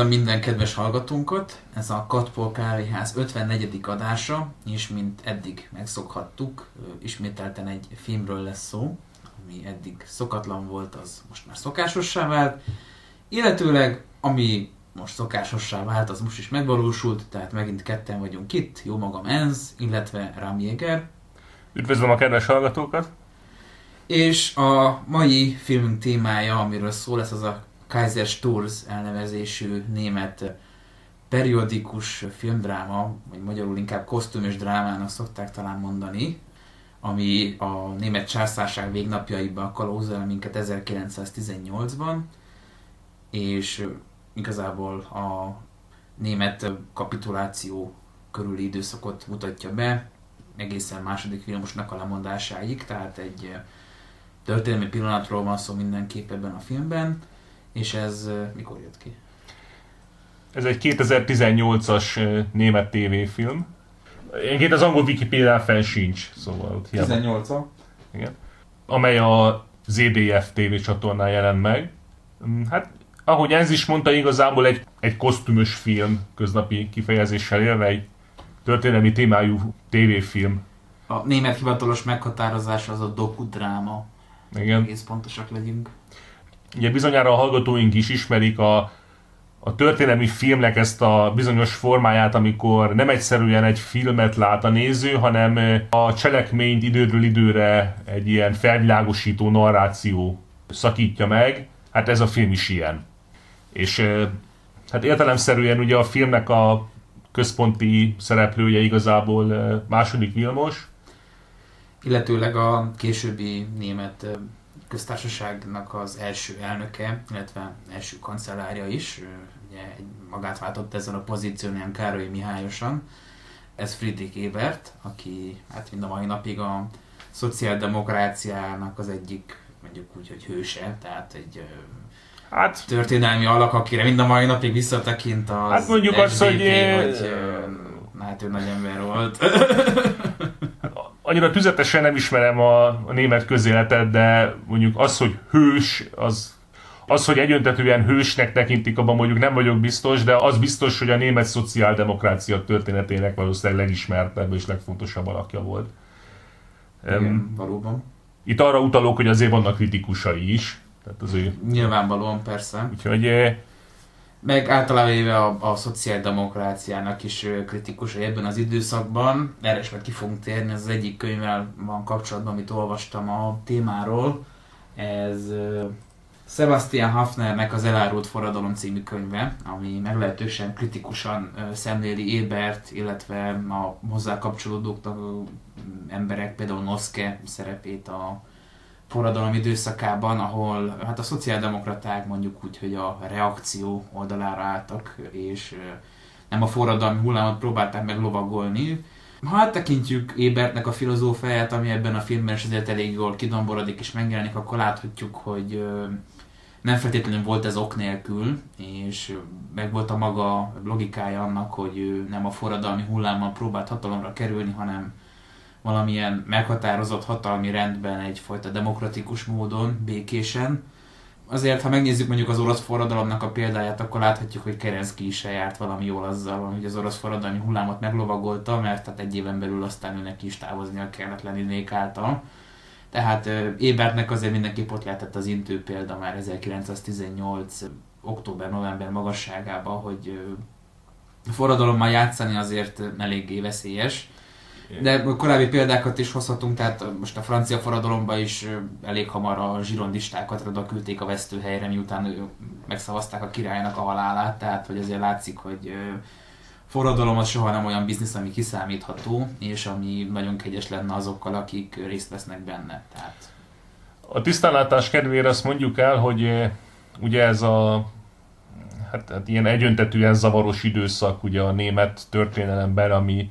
Üdvözlöm minden kedves hallgatónkat! Ez a Katpol Kávéház 54. adása, és mint eddig megszokhattuk, ismételten egy filmről lesz szó, ami eddig szokatlan volt, az most már szokásossá vált, illetőleg ami most szokásossá vált, az most is megvalósult, tehát megint ketten vagyunk itt, jó magam Enz, illetve Ram Jäger. Üdvözlöm a kedves hallgatókat! És a mai filmünk témája, amiről szó lesz, az a Kaiser Sturz elnevezésű német periodikus filmdráma, vagy magyarul inkább kosztümös drámának szokták talán mondani, ami a német császárság végnapjaiba kalózol minket 1918-ban, és igazából a német kapituláció körüli időszakot mutatja be, egészen második Vilmosnak a lemondásáig, tehát egy történelmi pillanatról van szó mindenképp ebben a filmben, és ez mikor jött ki? Ez egy 2018-as német tévéfilm. Egyébként az angol Wikipedia fel sincs, szóval... 18 -a. Igen. Amely a ZDF TV csatornán jelent meg. Mm, hát, ahogy ez is mondta, igazából egy, egy kosztümös film, köznapi kifejezéssel élve, egy történelmi témájú tévéfilm. A német hivatalos meghatározás az a dokudráma. Igen. Egész pontosak legyünk. Ugye bizonyára a hallgatóink is ismerik a, a történelmi filmnek ezt a bizonyos formáját, amikor nem egyszerűen egy filmet lát a néző, hanem a cselekményt időről időre egy ilyen felvilágosító narráció szakítja meg. Hát ez a film is ilyen. És hát értelemszerűen ugye a filmnek a központi szereplője igazából második Vilmos. Illetőleg a későbbi német köztársaságnak az első elnöke, illetve első kancellárja is, ugye magát váltott ezen a pozíción ilyen Károly Mihályosan. Ez Friedrich Ebert, aki hát mind a mai napig a szociáldemokráciának az egyik, mondjuk úgy, hogy hőse, tehát egy hát, történelmi alak, akire mind a mai napig visszatekint az Hát mondjuk SDP, azt, hogy... hogy hát ő nagy ember volt. annyira tüzetesen nem ismerem a, a német közéletet, de mondjuk az, hogy hős, az, az, hogy egyöntetően hősnek tekintik, abban mondjuk nem vagyok biztos, de az biztos, hogy a német szociáldemokrácia történetének valószínűleg legismertebb és legfontosabb alakja volt. Igen, um, valóban. Itt arra utalok, hogy azért vannak kritikusai is. Tehát azért... Nyilvánvalóan, persze. Úgyhogy eh, meg általában éve a, a szociáldemokráciának is kritikus ebben az időszakban. Erre is majd ki fogunk térni, ez az egyik könyvvel van kapcsolatban, amit olvastam a témáról. Ez Sebastian Hafnernek az Elárult Forradalom című könyve, ami meglehetősen kritikusan szemléli Ébert, illetve a hozzá kapcsolódóknak emberek, például Noszke szerepét a forradalom időszakában, ahol hát a szociáldemokraták mondjuk úgy, hogy a reakció oldalára álltak, és nem a forradalmi hullámot próbálták meg lovagolni. Ha áttekintjük Ébertnek a filozófiáját, ami ebben a filmben is azért elég jól kidomborodik és megjelenik, akkor láthatjuk, hogy nem feltétlenül volt ez ok nélkül, és meg volt a maga logikája annak, hogy ő nem a forradalmi hullámmal próbált hatalomra kerülni, hanem valamilyen meghatározott hatalmi rendben egyfajta demokratikus módon, békésen. Azért, ha megnézzük mondjuk az orosz forradalomnak a példáját, akkor láthatjuk, hogy Kerenszki is járt valami jól azzal, hogy az orosz forradalmi hullámot meglovagolta, mert tehát egy éven belül aztán ő neki is távoznia kellett Leninék által. Tehát Ébertnek azért mindenképp ott lehetett az intő példa már 1918 október-november magasságában, hogy forradalommal játszani azért eléggé veszélyes de korábbi példákat is hozhatunk, tehát most a francia forradalomban is elég hamar a zsirondistákat oda küldték a vesztőhelyre, miután megszavazták a királynak a halálát, tehát hogy azért látszik, hogy forradalom az soha nem olyan biznisz, ami kiszámítható, és ami nagyon kegyes lenne azokkal, akik részt vesznek benne. Tehát... A tisztánlátás kedvére azt mondjuk el, hogy ugye ez a hát, hát ilyen egyöntetűen zavaros időszak ugye a német történelemben, ami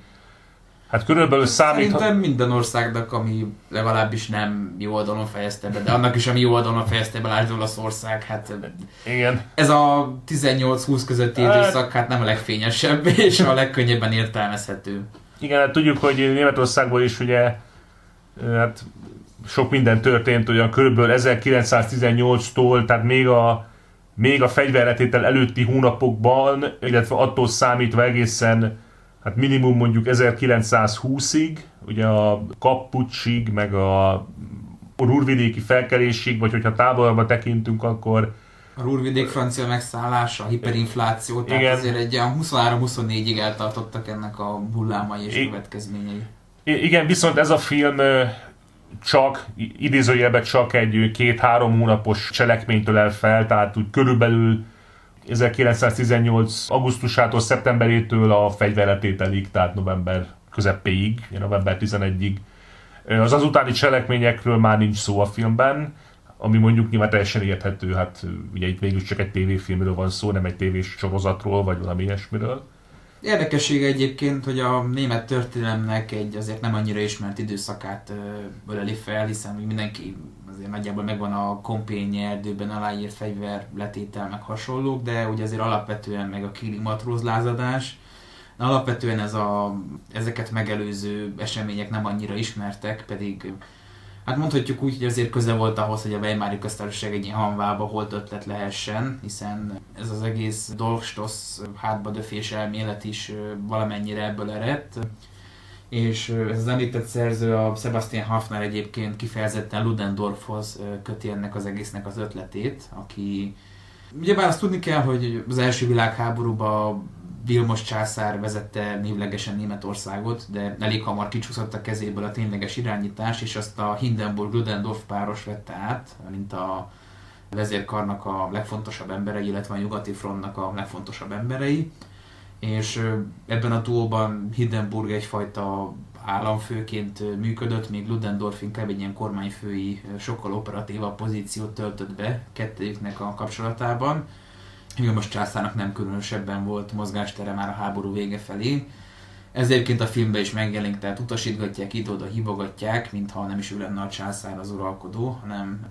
Hát körülbelül számít... Szerintem minden országnak, ami legalábbis nem jó oldalon fejezte be, de annak is, ami jó oldalon fejezte be, lásd Olaszország, hát... Igen. Ez a 18-20 közötti hát- időszak, hát nem a legfényesebb, és a legkönnyebben értelmezhető. Igen, hát tudjuk, hogy Németországból is ugye hát sok minden történt, olyan körülbelül 1918-tól, tehát még a még a fegyverletétel előtti hónapokban, illetve attól számítva egészen hát minimum mondjuk 1920-ig, ugye a Kapucsig, meg a Rúrvidéki felkelésig, vagy hogyha távolabba tekintünk, akkor a Rúrvidék francia megszállása, a hiperinfláció, tehát Igen. azért egy olyan 23-24-ig eltartottak ennek a hullámai és I- következményei. Igen, viszont ez a film csak, idézőjelben csak egy két-három hónapos cselekménytől el fel, tehát úgy körülbelül 1918. augusztusától, szeptemberétől a fegyverletételig, tehát november közepéig, november 11-ig. Az azutáni cselekményekről már nincs szó a filmben, ami mondjuk nyilván teljesen érthető, hát ugye itt végül csak egy tévéfilmről van szó, nem egy tévés sorozatról, vagy valami ilyesmiről. Érdekessége egyébként, hogy a német történelemnek egy azért nem annyira ismert időszakát öleli fel, hiszen mindenki azért nagyjából megvan a kompényi erdőben aláírt fegyver letétel meg hasonlók, de ugye azért alapvetően meg a Kili matróz lázadás, alapvetően ez a, ezeket megelőző események nem annyira ismertek, pedig Hát mondhatjuk úgy, hogy azért köze volt ahhoz, hogy a Weimári köztársaság egy ilyen hanvába holt ötlet lehessen, hiszen ez az egész Dolchstoss hátba döfés elmélet is valamennyire ebből eredt. És ez az említett szerző, a Sebastian Hafner egyébként kifejezetten Ludendorffhoz köti ennek az egésznek az ötletét, aki Ugyebár azt tudni kell, hogy az első világháborúban Vilmos császár vezette névlegesen Németországot, de elég hamar kicsúszott a kezéből a tényleges irányítás, és azt a Hindenburg-Ludendorff páros vette át, mint a vezérkarnak a legfontosabb emberei, illetve a nyugati frontnak a legfontosabb emberei. És ebben a duóban Hindenburg egyfajta államfőként működött, még Ludendorff inkább egy ilyen kormányfői, sokkal operatívabb pozíciót töltött be kettőjüknek a kapcsolatában most császárnak nem különösebben volt mozgástere már a háború vége felé. Ez egyébként a filmben is megjelenik, tehát utasítgatják, ide-oda hívogatják, mintha nem is ő lenne a császár az uralkodó, hanem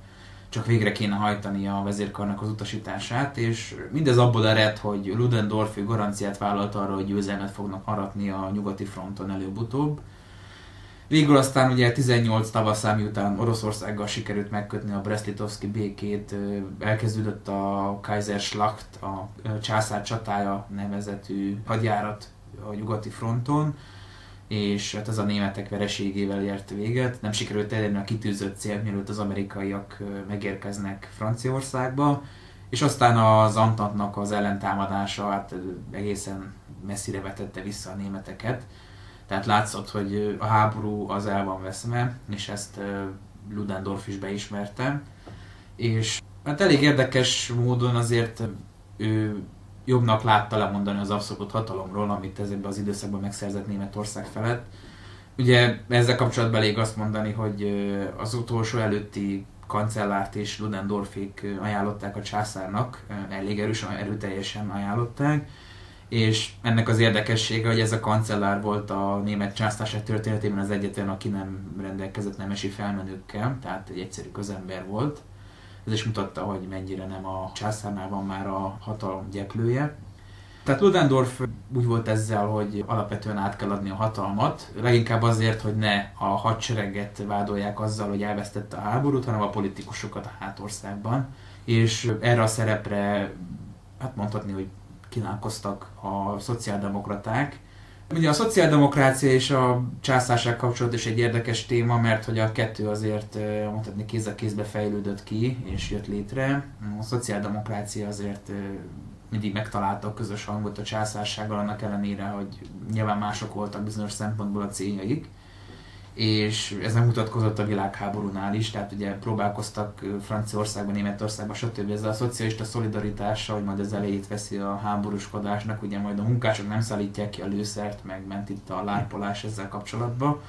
csak végre kéne hajtani a vezérkarnak az utasítását, és mindez abból ered, hogy Ludendorff garanciát vállalt arra, hogy győzelmet fognak aratni a nyugati fronton előbb-utóbb, Végül aztán ugye 18 tavaszán, miután Oroszországgal sikerült megkötni a Brest-Litovszki békét, elkezdődött a Kaiser Schlacht, a császár csatája nevezetű hadjárat a nyugati fronton, és hát ez a németek vereségével ért véget. Nem sikerült elérni a kitűzött célt, mielőtt az amerikaiak megérkeznek Franciaországba, és aztán az Antantnak az ellentámadása hát egészen messzire vetette vissza a németeket tehát látszott, hogy a háború az el van veszve, és ezt Ludendorff is beismerte. És hát elég érdekes módon azért ő jobbnak látta lemondani az abszolút hatalomról, amit ezekben az időszakban megszerzett Németország felett. Ugye ezzel kapcsolatban elég azt mondani, hogy az utolsó előtti kancellárt és Ludendorffék ajánlották a császárnak, elég erősen, erőteljesen ajánlották, és ennek az érdekessége, hogy ez a kancellár volt a német császárság történetében az egyetlen, aki nem rendelkezett nemesi felmenőkkel, tehát egy egyszerű közember volt. Ez is mutatta, hogy mennyire nem a császárnál van már a hatalom gyeplője. Tehát Ludendorff úgy volt ezzel, hogy alapvetően át kell adni a hatalmat, leginkább azért, hogy ne a hadsereget vádolják azzal, hogy elvesztette a háborút, hanem a politikusokat a hátországban. És erre a szerepre, hát mondhatni, hogy kínálkoztak a szociáldemokraták. Ugye a szociáldemokrácia és a császárság kapcsolat is egy érdekes téma, mert hogy a kettő azért mondhatni kéz a kézbe fejlődött ki és jött létre. A szociáldemokrácia azért mindig megtalálta a közös hangot a császársággal, annak ellenére, hogy nyilván mások voltak bizonyos szempontból a céljaik és ez nem mutatkozott a világháborúnál is, tehát ugye próbálkoztak Franciaországban, Németországban, stb. ezzel a szocialista szolidaritással, hogy majd az elejét veszi a háborúskodásnak, ugye majd a munkások nem szállítják ki a lőszert, meg ment itt a lárpolás ezzel kapcsolatban.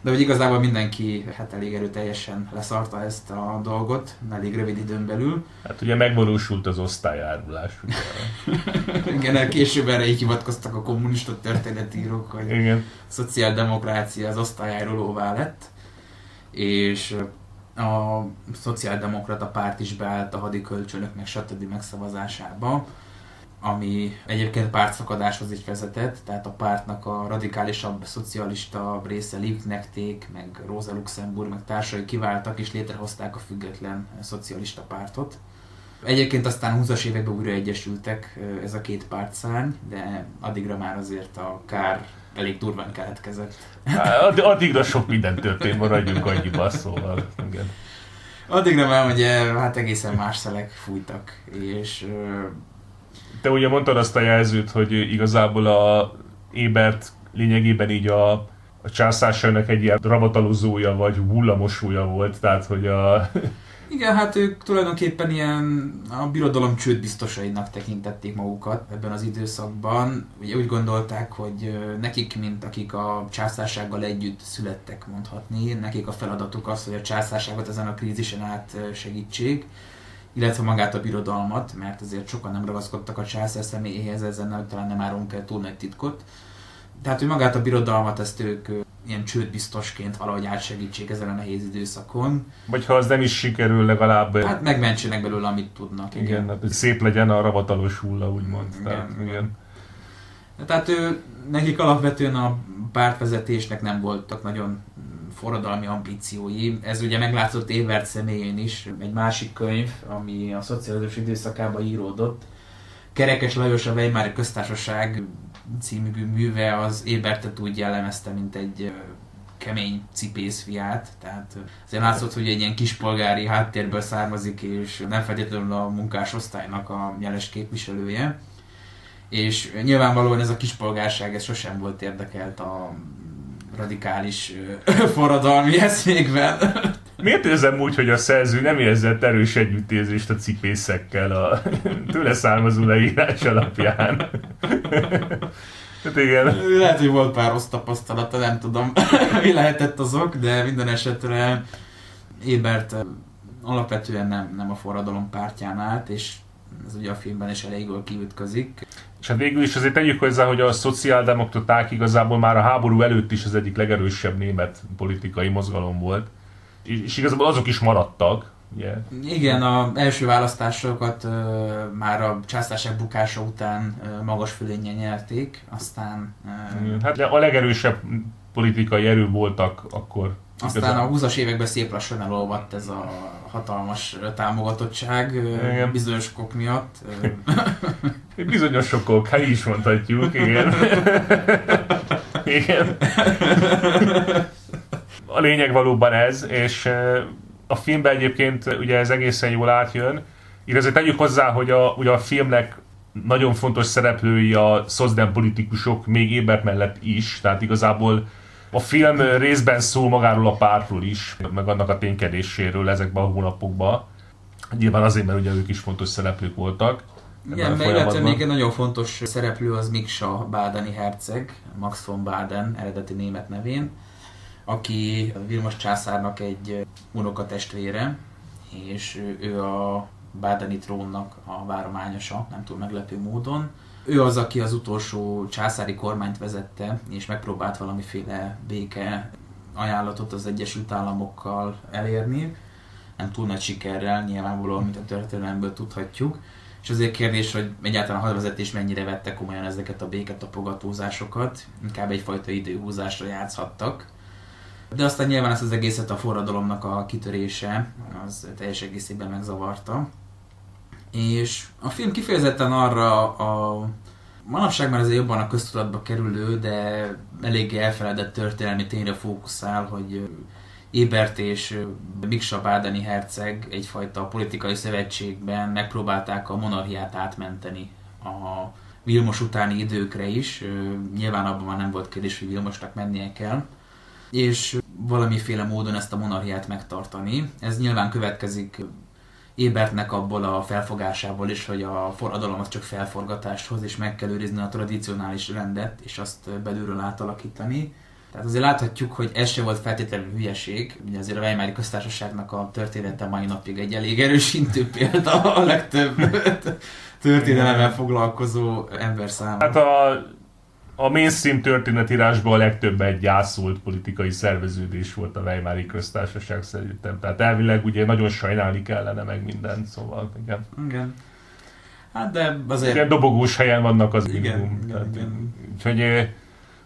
De hogy igazából mindenki hát elég erőteljesen leszarta ezt a dolgot, elég rövid időn belül. Hát ugye megvalósult az osztályárulás. Igen, később erre így hivatkoztak a kommunista történetírók, hogy Igen. a szociáldemokrácia az osztályárulóvá lett, és a szociáldemokrata párt is beállt a hadikölcsönök meg stb. megszavazásába ami egyébként pártszakadáshoz is vezetett, tehát a pártnak a radikálisabb szocialista része Liebknechték, meg Rosa Luxemburg, meg társai kiváltak és létrehozták a független szocialista pártot. Egyébként aztán 20-as években újra egyesültek ez a két pártszárny, de addigra már azért a kár elég durván keletkezett. Hát, addigra sok minden történt, maradjunk annyiba, szóval. Igen. Addigra már ugye hát egészen más szelek fújtak, és... Te ugye mondtad azt a jelzőt, hogy igazából a Ébert lényegében így a, a császárságnak egy ilyen ravatalozója vagy hullamosója volt, tehát hogy a igen, hát ők tulajdonképpen ilyen a birodalom csődbiztosainak tekintették magukat ebben az időszakban. Ugye úgy gondolták, hogy nekik, mint akik a császársággal együtt születtek mondhatni, nekik a feladatuk az, hogy a császárságot ezen a krízisen át segítsék, illetve magát a birodalmat, mert azért sokan nem ragaszkodtak a császár személyéhez, ezen talán nem árulunk el túl nagy titkot. Tehát, hogy magát a birodalmat ezt ők ilyen csődbiztosként valahogy átsegítsék ezen a nehéz időszakon. Vagy ha az nem is sikerül, legalább... Hát megmentsenek belőle, amit tudnak. Igen, igen hát, szép legyen a ravatalos hulla, úgymond. Igen, Tehát, igen. Tehát ő, nekik alapvetően a pártvezetésnek nem voltak nagyon forradalmi ambíciói. Ez ugye meglátszott Évert személyén is. Egy másik könyv, ami a szocializmus időszakában íródott, Kerekes Lajos a Weimári köztársaság című műve az Ébertet úgy jellemezte, mint egy kemény cipészfiát, tehát azért látszott, hogy egy ilyen kispolgári háttérből származik, és nem feltétlenül a munkásosztálynak a jeles képviselője. És nyilvánvalóan ez a kispolgárság ez sosem volt érdekelt a radikális forradalmi eszmékben. Miért érzem úgy, hogy a szerző nem érzett erős együttérzést a cipészekkel a tőle származó leírás alapján? Hát igen. Lehet, hogy volt pár rossz tapasztalata, nem tudom, mi lehetett azok, de minden esetre Ébert alapvetően nem, nem a forradalom pártján állt, és ez ugye a filmben is elég jól kiütközik. És hát végül is azért tegyük hozzá, hogy a szociáldemokraták igazából már a háború előtt is az egyik legerősebb német politikai mozgalom volt és igazából azok is maradtak. Yeah. Igen, a első választásokat uh, már a császárság bukása után uh, magas fölényen nyerték, aztán... Uh, hát a legerősebb politikai erő voltak akkor. Aztán a 20-as években szép lassan elolvadt ez a hatalmas támogatottság igen. bizonyos okok miatt. bizonyos okok, hát is mondhatjuk, igen. igen a lényeg valóban ez, és a filmben egyébként ugye ez egészen jól átjön. Így tegyük hozzá, hogy a, ugye a filmnek nagyon fontos szereplői a szozdem politikusok még Ébert mellett is, tehát igazából a film részben szól magáról a pártról is, meg annak a ténykedéséről ezekben a hónapokban. Nyilván azért, mert ugye ők is fontos szereplők voltak. Igen, illetve még egy nagyon fontos szereplő az Miksa Bádeni herceg, Max von Baden eredeti német nevén aki Vilmos császárnak egy unokatestvére, és ő a Bádeni trónnak a várományosa, nem túl meglepő módon. Ő az, aki az utolsó császári kormányt vezette, és megpróbált valamiféle béke ajánlatot az Egyesült Államokkal elérni. Nem túl nagy sikerrel, nyilvánvalóan, mint a történelemből tudhatjuk. És azért kérdés, hogy egyáltalán a hadvezetés mennyire vette komolyan ezeket a béketapogatózásokat, inkább egyfajta időhúzásra játszhattak de aztán nyilván ezt az egészet a forradalomnak a kitörése, az teljes egészében megzavarta. És a film kifejezetten arra a manapság már azért jobban a köztudatba kerülő, de eléggé elfeledett történelmi tényre fókuszál, hogy Ébert és Miksa Bádeni herceg egyfajta politikai szövetségben megpróbálták a monarchiát átmenteni a Vilmos utáni időkre is. Nyilván abban már nem volt kérdés, hogy Vilmosnak mennie kell és valamiféle módon ezt a monarchiát megtartani. Ez nyilván következik Ébertnek abból a felfogásából is, hogy a forradalom az csak felforgatást hoz, és meg kell őrizni a tradicionális rendet, és azt belülről átalakítani. Tehát azért láthatjuk, hogy ez se volt feltétlenül hülyeség. Ugye azért a Weimári köztársaságnak a története mai napig egy elég erősítő példa a legtöbb történelemmel foglalkozó ember számára. Hát a a mainstream történetírásban a legtöbb egy gyászult politikai szerveződés volt a Weimári köztársaság szerintem. Tehát elvileg ugye nagyon sajnálni kellene meg mindent, szóval igen. Igen. Hát de azért... Igen, dobogós helyen vannak az igen, minimum. Igen, Tehát, igen. Úgyhogy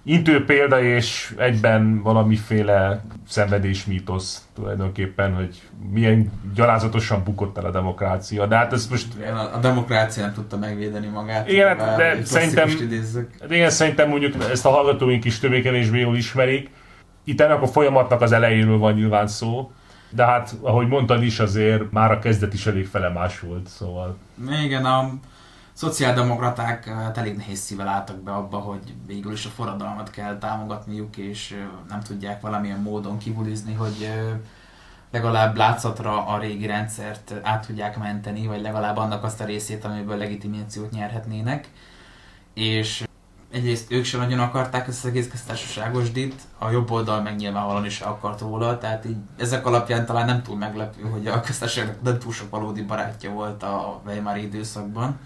intő példa és egyben valamiféle szenvedés mítosz tulajdonképpen, hogy milyen gyalázatosan bukott el a demokrácia. De hát ez most... A demokrácia nem tudta megvédeni magát. Igen, de, de szerintem, de igen, szerintem mondjuk ezt a hallgatóink is többé-kevésbé jól ismerik. Itt ennek a folyamatnak az elejéről van nyilván szó. De hát, ahogy mondtad is, azért már a kezdet is elég felemás volt, szóval... Igen, a szociáldemokraták hát elég nehéz szível álltak be abba, hogy végül is a forradalmat kell támogatniuk, és nem tudják valamilyen módon kibulizni, hogy legalább látszatra a régi rendszert át tudják menteni, vagy legalább annak azt a részét, amiből legitimációt nyerhetnének. És egyrészt ők sem nagyon akarták ezt az egész köztársaságos dit, a jobb oldal meg nyilvánvalóan is akart róla, tehát így ezek alapján talán nem túl meglepő, hogy a köztársaságnak nem túl sok valódi barátja volt a Weimar időszakban.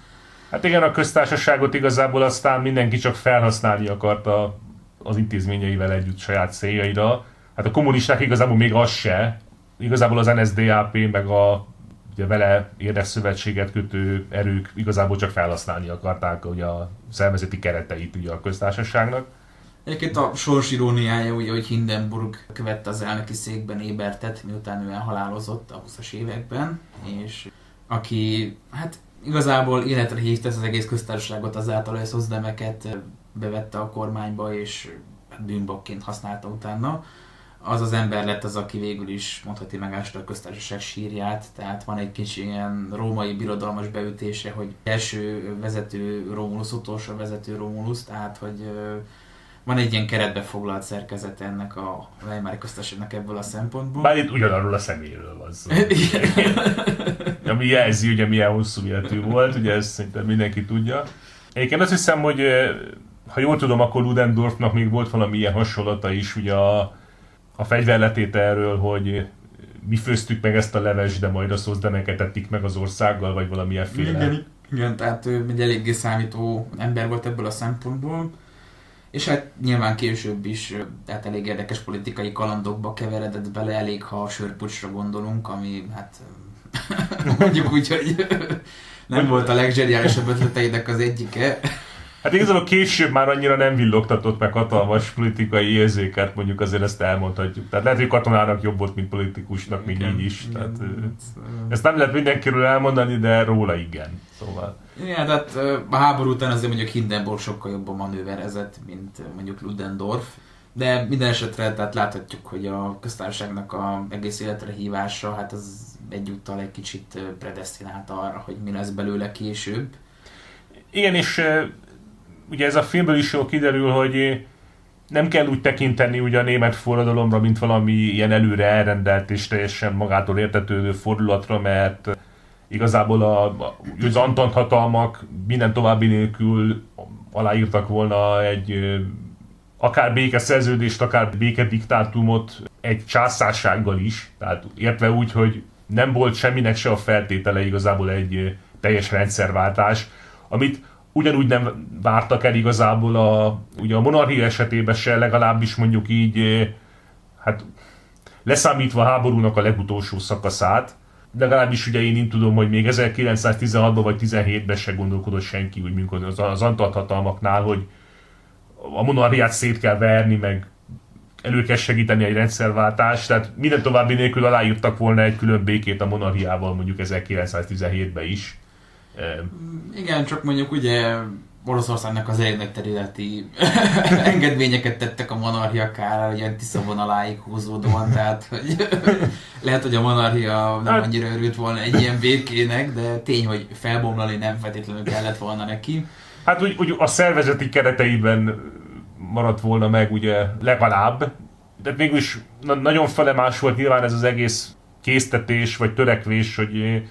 Hát igen, a köztársaságot igazából aztán mindenki csak felhasználni akarta az intézményeivel együtt saját céljaira. Hát a kommunisták igazából még az se. Igazából az NSDAP meg a ugye vele érdekszövetséget kötő erők igazából csak felhasználni akarták ugye a szervezeti kereteit ugye a köztársaságnak. Egyébként a sors iróniája ugye, hogy Hindenburg követte az elnöki székben Ébertet, miután ő elhalálozott a 20-as években, és aki hát igazából életre hívta ezt az egész köztársaságot azáltal, hogy szozdemeket bevette a kormányba, és bűnbakként használta utána. Az az ember lett az, aki végül is mondhatni megásta a köztársaság sírját, tehát van egy kicsi ilyen római birodalmas beütése, hogy első vezető Romulus, utolsó vezető Romulus, tehát hogy van egy ilyen keretbe foglalt szerkezet ennek a Weimar köztársaságnak ebből a szempontból. Bár itt ugyanarról a személyről van szó. Ami jelzi, ugye milyen hosszú életű volt, ugye ezt szerintem mindenki tudja. Egyébként azt hiszem, hogy ha jól tudom, akkor Ludendorffnak még volt valami ilyen hasonlata is, ugye a, a fegyverletételről, hogy mi főztük meg ezt a leves, de majd a szozdemeket ettik meg az országgal, vagy valamilyen féle. Igen, igen, tehát ő egy eléggé számító ember volt ebből a szempontból. És hát nyilván később is, tehát elég érdekes politikai kalandokba keveredett bele, elég ha a sörpucsra gondolunk, ami hát mondjuk úgy, hogy nem volt a legzseniálisabb ötleteinek az egyike. Hát igazából később már annyira nem villogtatott meg hatalmas politikai érzéket, mondjuk azért ezt elmondhatjuk. Tehát lehet, hogy katonának jobb volt, mint politikusnak, még így is. Igen, Tehát, ezt nem lehet mindenkiről elmondani, de róla igen. Szóval. Igen, tehát a háború után azért mondjuk Hindenburg sokkal jobban manőverezett, mint mondjuk Ludendorff. De minden esetre tehát láthatjuk, hogy a köztársaságnak a egész életre hívása, hát az egyúttal egy kicsit predestinált arra, hogy mi lesz belőle később. Igen, és ugye ez a filmből is jól kiderül, hogy nem kell úgy tekinteni ugye a német forradalomra, mint valami ilyen előre elrendelt és teljesen magától értetődő fordulatra, mert igazából a, az Antant hatalmak minden további nélkül aláírtak volna egy akár békeszerződést, akár békediktátumot egy császársággal is, tehát értve úgy, hogy nem volt semminek se a feltétele igazából egy teljes rendszerváltás, amit ugyanúgy nem vártak el igazából a, ugye a monarchia esetében se, legalábbis mondjuk így, hát leszámítva a háborúnak a legutolsó szakaszát, legalábbis ugye én így tudom, hogy még 1916-ban vagy 17-ben se gondolkodott senki, úgy mint az, az Antalt hatalmaknál, hogy a monarchiát szét kell verni, meg elő kell segíteni egy rendszerváltást, tehát minden további nélkül aláírtak volna egy külön békét a monarchiával mondjuk 1917-ben is. Igen, csak mondjuk ugye Oroszországnak az elég területi engedményeket tettek a monarchiakára, hogy ilyen Tisza vonaláig húzódóan, tehát hogy lehet, hogy a monarchia nem hát- annyira örült volna egy ilyen békének, de tény, hogy felbomlani nem feltétlenül kellett volna neki. Hát úgy, úgy a szervezeti kereteiben maradt volna meg ugye legalább, de mégis nagyon felemás volt nyilván ez az egész késztetés vagy törekvés, hogy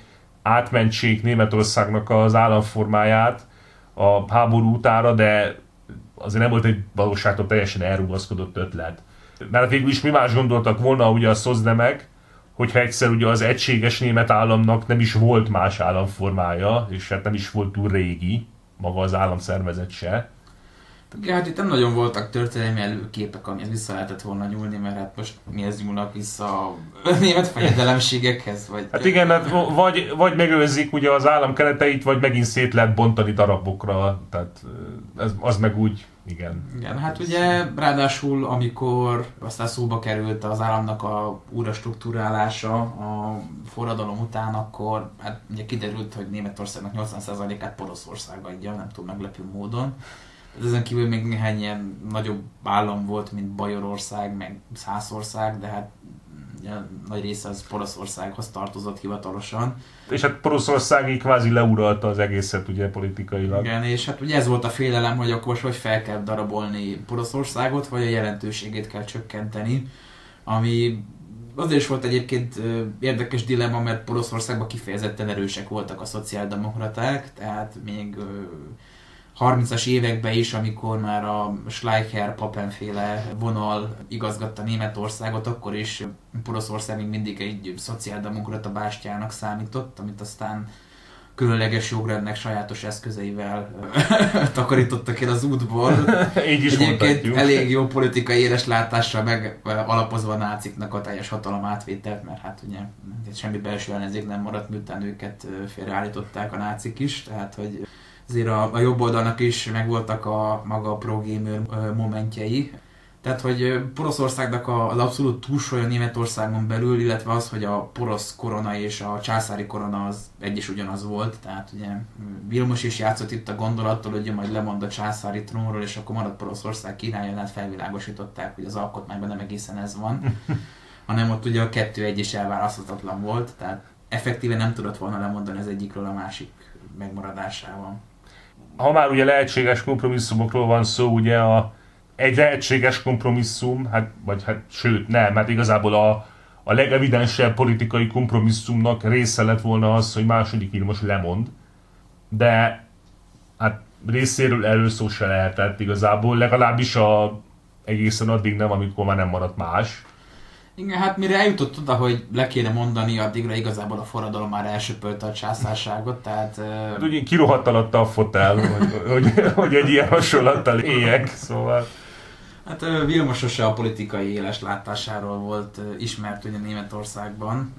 átmentsék Németországnak az államformáját a háború utára, de azért nem volt egy valóságtól teljesen elrugaszkodott ötlet. Mert végül is mi más gondoltak volna ugye a szozdemek, hogyha egyszer ugye az egységes német államnak nem is volt más államformája, és hát nem is volt túl régi, maga az államszervezet se. Igen, hát itt nem nagyon voltak történelmi előképek, amihez vissza lehetett volna nyúlni, mert hát most mihez nyúlnak vissza a német fejedelemségekhez? Vagy... Hát igen, hát vagy, vagy megőrzik ugye az állam kereteit, vagy megint szét lehet bontani darabokra, tehát ez, az meg úgy igen. Igen, hát ugye ráadásul, amikor aztán szóba került az államnak a újra struktúrálása a forradalom után, akkor hát ugye kiderült, hogy Németországnak 80%-át Poroszország adja, nem túl meglepő módon. Ezen kívül még néhány ilyen nagyobb állam volt, mint Bajorország, meg Szászország, de hát ugye, nagy része az Poroszországhoz tartozott hivatalosan. És hát Poroszország így kvázi leuralta az egészet ugye politikailag. Igen, és hát ugye ez volt a félelem, hogy akkor most hogy fel kell darabolni Poroszországot, vagy a jelentőségét kell csökkenteni, ami azért is volt egyébként érdekes dilemma, mert Poroszországban kifejezetten erősek voltak a szociáldemokraták, tehát még 30-as években is, amikor már a Schleicher papenféle vonal igazgatta Németországot, akkor is Poroszország még mindig egy szociáldemokrata bástyának számított, amit aztán különleges jogrendnek sajátos eszközeivel takarítottak el az útból. Így is Egyébként mondhatjuk. elég jó politikai éles látással meg alapozva a náciknak a teljes hatalom átvételt, mert hát ugye semmi belső ellenzék nem maradt, miután őket félreállították a nácik is, tehát hogy azért a, a jobb oldalnak is megvoltak a maga a pro-gamer momentjei. Tehát, hogy Poroszországnak az abszolút túlsúlya Németországon belül, illetve az, hogy a porosz korona és a császári korona az egy is ugyanaz volt. Tehát ugye Vilmos is játszott itt a gondolattól, hogy majd lemond a császári trónról, és akkor marad Poroszország királya, hát felvilágosították, hogy az alkotmányban nem egészen ez van. hanem ott ugye a kettő egy is elválaszthatatlan volt, tehát effektíve nem tudott volna lemondani az egyikről a másik megmaradásával ha már ugye lehetséges kompromisszumokról van szó, ugye a, egy lehetséges kompromisszum, hát, vagy hát sőt nem, hát igazából a, a legevidensebb politikai kompromisszumnak része lett volna az, hogy második Vilmos lemond, de hát részéről előszó se lehetett igazából, legalábbis a, egészen addig nem, amikor már nem maradt más. Igen, hát mire eljutott oda, hogy le kéne mondani, addigra igazából a forradalom már elsöpölte a császárságot, tehát... Hát ugye kirohadt alatta a fotel, hogy, hogy, hogy egy ilyen hasonlattal éljek, szóval... Hát Vilmos sose a politikai éles látásáról volt ismert ugye Németországban.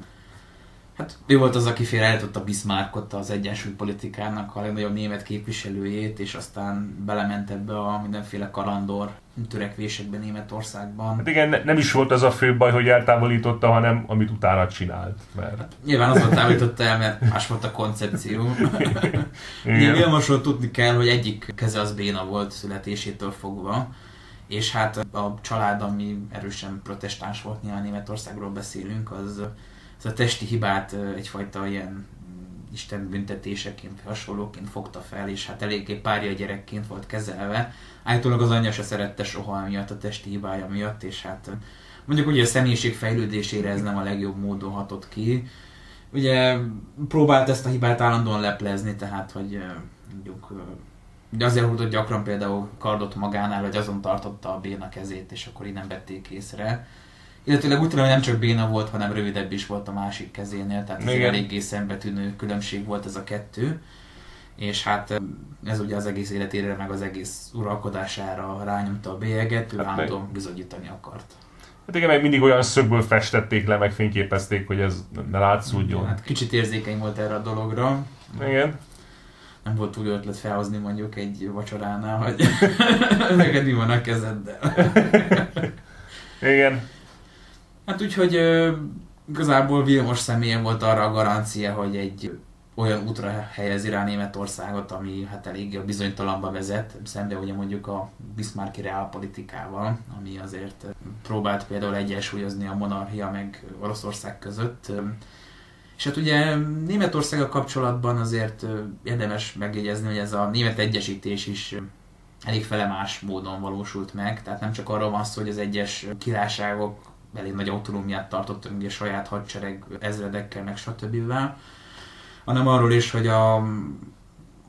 Hát ő volt az, aki félreállította Bismarckot az egyensúly politikának, a legnagyobb német képviselőjét, és aztán belement ebbe a mindenféle kalandor törekvésekben Németországban. Hát igen, nem is volt az a fő baj, hogy eltávolította, hanem amit utána csinált. Mert... Hát, nyilván azon távolította el, mert más volt a koncepció. Ugye Vilmosról tudni kell, hogy egyik keze az béna volt születésétől fogva, és hát a család, ami erősen protestáns volt, nyilván Németországról beszélünk, az ez a testi hibát egyfajta ilyen Isten büntetéseként, hasonlóként fogta fel, és hát eléggé párja gyerekként volt kezelve. Állítólag az anyja se szerette soha miatt a testi hibája miatt, és hát mondjuk ugye a személyiség fejlődésére ez nem a legjobb módon hatott ki. Ugye próbált ezt a hibát állandóan leplezni, tehát hogy mondjuk de azért húzott gyakran például kardot magánál, hogy azon tartotta a béna kezét, és akkor így nem vették észre. Illetőleg úgy tudom, hogy nem csak béna volt, hanem rövidebb is volt a másik kezénél, tehát ez eléggé szembetűnő különbség volt ez a kettő. És hát ez ugye az egész életére, meg az egész uralkodására rányomta a bélyeget, ő hát állandóan bizonyítani akart. Hát igen, meg mindig olyan szögből festették le, meg fényképezték, hogy ez ne látszódjon. Hát kicsit érzékeny volt erre a dologra. Igen. Nem volt túl ötlet felhozni mondjuk egy vacsoránál, hogy neked mi van a kezeddel. igen. Hát úgyhogy igazából Vilmos személyen volt arra a garancia, hogy egy olyan útra helyezi rá Németországot, ami hát elég bizonytalanba vezet, szembe ugye mondjuk a Bismarcki reálpolitikával, ami azért próbált például egyensúlyozni a monarchia meg Oroszország között. És hát ugye Németországgal kapcsolatban azért érdemes megjegyezni, hogy ez a német egyesítés is elég felemás módon valósult meg, tehát nem csak arról van szó, hogy az egyes királyságok elég nagy autonómiát tartottunk, ugye saját hadsereg ezredekkel, meg stb. hanem arról is, hogy a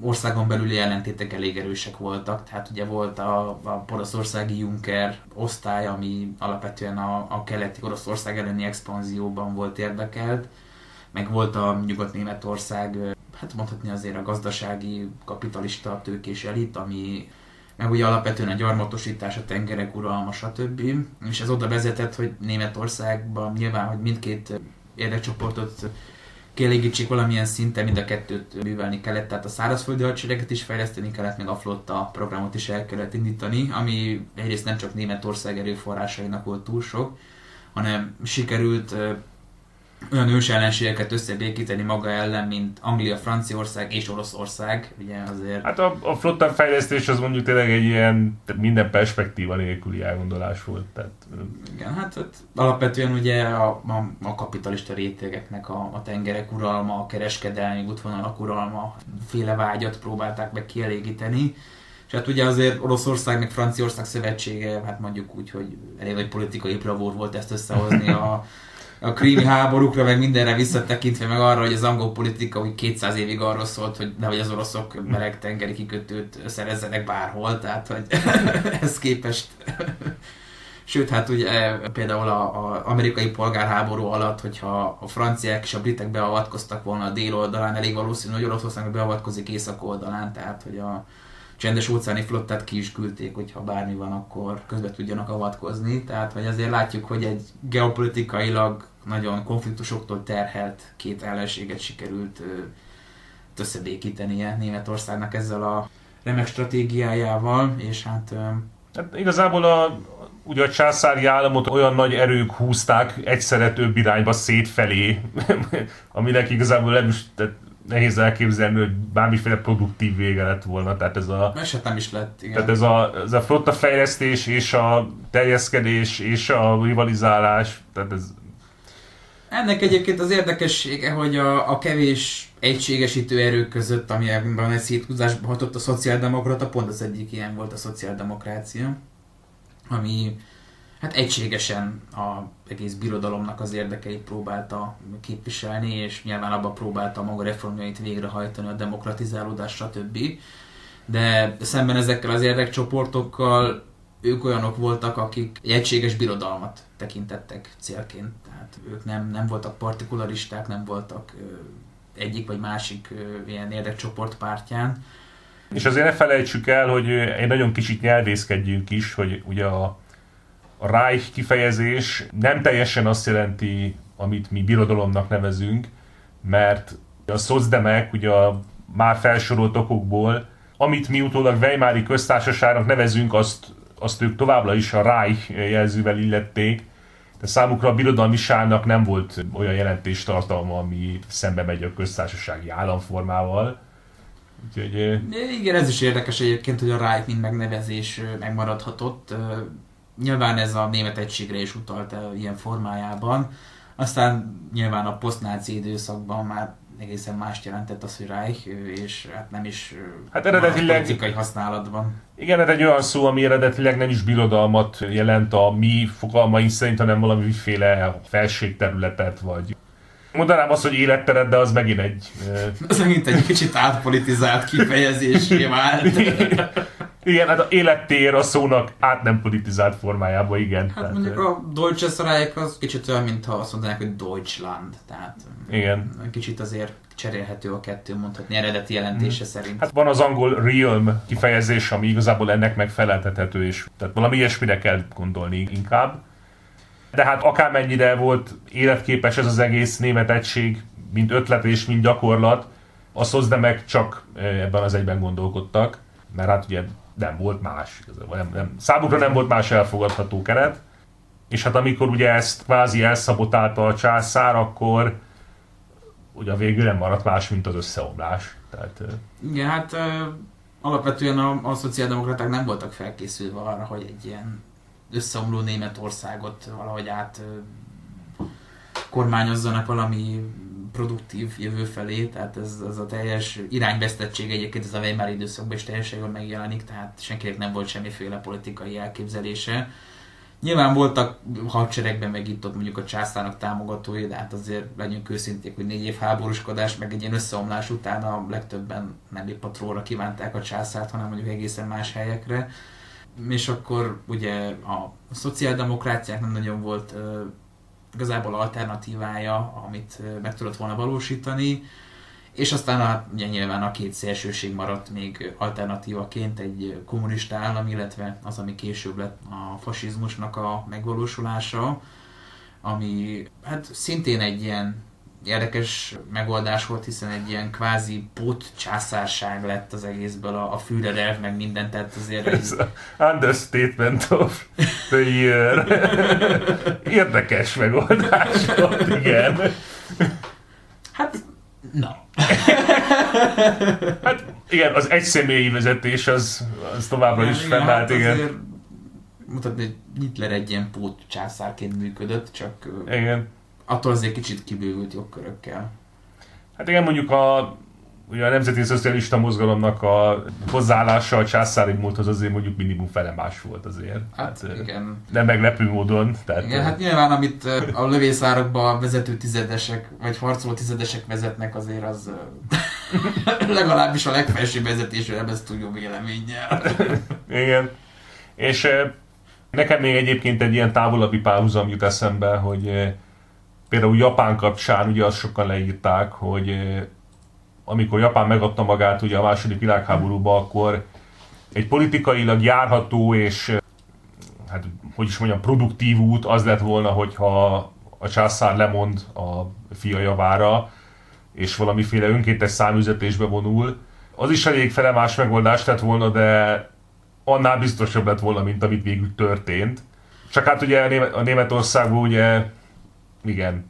országon belüli ellentétek elég erősek voltak, tehát ugye volt a, a poroszországi Juncker osztály, ami alapvetően a, a keleti Oroszország elleni expanzióban volt érdekelt, meg volt a Nyugat-Németország, hát mondhatni azért a gazdasági kapitalista tőkés elit, ami meg ugye alapvetően a gyarmatosítás, a tengerek uralma, stb. És ez oda vezetett, hogy Németországban nyilván, hogy mindkét érdekcsoportot kielégítsék valamilyen szinten, mind a kettőt művelni kellett, tehát a szárazföldi hadsereget is fejleszteni kellett, meg a flotta programot is el kellett indítani, ami egyrészt nem csak Németország erőforrásainak volt túl sok, hanem sikerült olyan ős ellenségeket összebékíteni maga ellen, mint Anglia, Franciaország és Oroszország, ugye azért... Hát a, a flotta fejlesztés az mondjuk tényleg egy ilyen minden perspektíva nélküli elgondolás volt. Tehát... Igen, hát, hát alapvetően ugye a, a, a kapitalista rétegeknek a, a tengerek uralma, a kereskedelmi útvonalak uralma, féle vágyat próbálták meg kielégíteni. És hát ugye azért Oroszország meg Franciaország szövetsége, hát mondjuk úgy, hogy elég nagy politikai bravúr volt ezt összehozni a a krími háborúkra, meg mindenre visszatekintve, meg arra, hogy az angol politika úgy 200 évig arról szólt, hogy nehogy az oroszok meleg tengeri kikötőt szerezzenek bárhol, tehát hogy ez képest. Sőt, hát ugye például az amerikai polgárháború alatt, hogyha a franciák és a britek beavatkoztak volna a dél oldalán, elég valószínű, hogy Oroszország beavatkozik észak oldalán, tehát hogy a csendes óceáni flottát ki is küldték, hogyha bármi van, akkor közbe tudjanak avatkozni. Tehát, hogy azért látjuk, hogy egy geopolitikailag nagyon konfliktusoktól terhelt két ellenséget sikerült összebékítenie Németországnak ezzel a remek stratégiájával, és hát... hát igazából a, ugye a császári államot olyan nagy erők húzták egyszerre több irányba szétfelé, aminek igazából nem is, tehát nehéz elképzelni, hogy bármiféle produktív vége lett volna. Tehát ez a, Eset nem is lett, igen. Tehát ez a, ez a flotta fejlesztés és a terjeszkedés és a rivalizálás, tehát ez... Ennek egyébként az érdekessége, hogy a, a kevés egységesítő erők között, amiben egy széthúzásba hatott a szociáldemokrata, pont az egyik ilyen volt a szociáldemokrácia, ami hát egységesen a egész birodalomnak az érdekeit próbálta képviselni, és nyilván abban próbálta maga reformjait végrehajtani, a demokratizálódás, stb. De szemben ezekkel az érdekcsoportokkal ők olyanok voltak, akik egy egységes birodalmat tekintettek célként. Tehát ők nem, nem voltak partikularisták, nem voltak egyik vagy másik ilyen érdekcsoport pártján. És azért ne felejtsük el, hogy egy nagyon kicsit nyelvészkedjünk is, hogy ugye a a Reich kifejezés nem teljesen azt jelenti, amit mi birodalomnak nevezünk, mert a szocdemek ugye a már felsorolt okokból, amit mi utólag Weimári köztársaságnak nevezünk, azt, azt ők továbbra is a Reich jelzővel illették, de számukra a birodalmiságnak nem volt olyan jelentés tartalma, ami szembe megy a köztársasági államformával. Úgyhogy... Igen, ez is érdekes egyébként, hogy a Reich mint megnevezés megmaradhatott nyilván ez a német egységre is utalt ilyen formájában. Aztán nyilván a posztnáci időszakban már egészen mást jelentett az, hogy Reich, és hát nem is hát eredetileg, politikai használatban. Igen, ez egy olyan szó, ami eredetileg nem is birodalmat jelent a mi fogalmaink szerint, hanem valamiféle felségterületet, vagy Mondanám azt, hogy életteret, de az megint egy... Az megint egy kicsit átpolitizált kifejezésé vált. Igen, hát a élettér a szónak át nem politizált formájában, igen. Hát tehát, mondjuk a Deutsche Reich az kicsit olyan, mintha azt mondanák, hogy Deutschland. Tehát igen. kicsit azért cserélhető a kettő, mondhatni eredeti jelentése hmm. szerint. Hát van az angol realm kifejezés, ami igazából ennek megfeleltethető is. Tehát valami ilyesmire kell gondolni inkább. De hát akármennyire volt életképes ez az egész német egység, mint ötlet és mint gyakorlat, a szozdemek csak ebben az egyben gondolkodtak, mert hát ugye nem volt más, nem, nem, számukra nem volt más elfogadható keret, és hát amikor ugye ezt kvázi elszabotálta a császár, akkor ugye végül nem maradt más, mint az összeomlás. Tehát, Igen, hát alapvetően a, a szociáldemokraták nem voltak felkészülve arra, hogy egy ilyen összeomló Németországot valahogy át kormányozzanak valami produktív jövő felé, tehát ez, ez a teljes irányvesztettség egyébként ez a Weimar időszakban is teljesen megjelenik, tehát senkinek nem volt semmiféle politikai elképzelése. Nyilván voltak hadseregben, meg itt ott mondjuk a császának támogatói, de hát azért legyünk őszinték, hogy négy év háborúskodás, meg egy ilyen összeomlás után a legtöbben nem épp a tróra kívánták a császárt, hanem mondjuk egészen más helyekre. És akkor ugye a szociáldemokráciák nem nagyon volt igazából alternatívája, amit meg tudott volna valósítani, És aztán a, ugye nyilván a két szélsőség maradt még alternatívaként egy kommunista állam, illetve az, ami később lett a fasizmusnak a megvalósulása, ami hát szintén egy ilyen érdekes megoldás volt, hiszen egy ilyen kvázi pot császárság lett az egészből, a, a Führer meg minden, tehát azért... Ez egy... understatement of the year. Érdekes megoldás volt, igen. Hát, na. hát igen, az egyszemélyi vezetés az, az továbbra is igen, fennállt, hát igen. Mutatni, hogy Hitler egy ilyen pót császárként működött, csak igen attól azért kicsit kibővült jogkörökkel. Hát igen, mondjuk a, ugye a Nemzeti Szocialista Mozgalomnak a hozzáállása a császári múlthoz azért mondjuk minimum fele más volt azért. Hát, hát igen. Nem meglepő módon. Tehát, igen, hát nyilván amit a lövészárokba vezető tizedesek, vagy harcoló tizedesek vezetnek azért az legalábbis a legfelsőbb vezetésről ezt tudjuk véleménnyel. igen. És nekem még egyébként egy ilyen távolabbi párhuzam jut eszembe, hogy például Japán kapcsán ugye azt sokan leírták, hogy amikor Japán megadta magát ugye a második világháborúba, akkor egy politikailag járható és hát hogy is mondjam, produktív út az lett volna, hogyha a császár lemond a fia javára, és valamiféle önkéntes számüzetésbe vonul. Az is elég felemás megoldás lett volna, de annál biztosabb lett volna, mint amit végül történt. Csak hát ugye a Németországban ugye igen,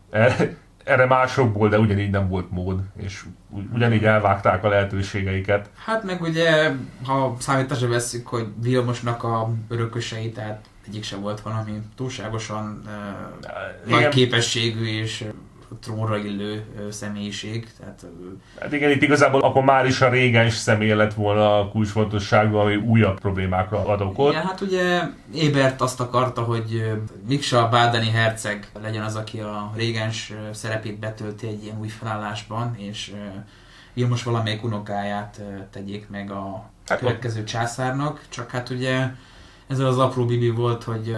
erre másokból, de ugyanígy nem volt mód, és ugyanígy elvágták a lehetőségeiket. Hát meg ugye, ha számításra veszük, hogy Vilmosnak a örökösei, tehát egyik sem volt valami túlságosan uh, nagy képességű és trónra illő személyiség. Tehát, hát igen, itt igazából akkor már is a régens személy lett volna a kulcsfontosságú, ami újabb problémákra ad okot. Igen, hát ugye Ébert azt akarta, hogy Miksa Bádeni herceg legyen az, aki a régens szerepét betölti egy ilyen új felállásban, és Vilmos valamelyik unokáját tegyék meg a hát következő császárnak, csak hát ugye ez az apró bibi volt, hogy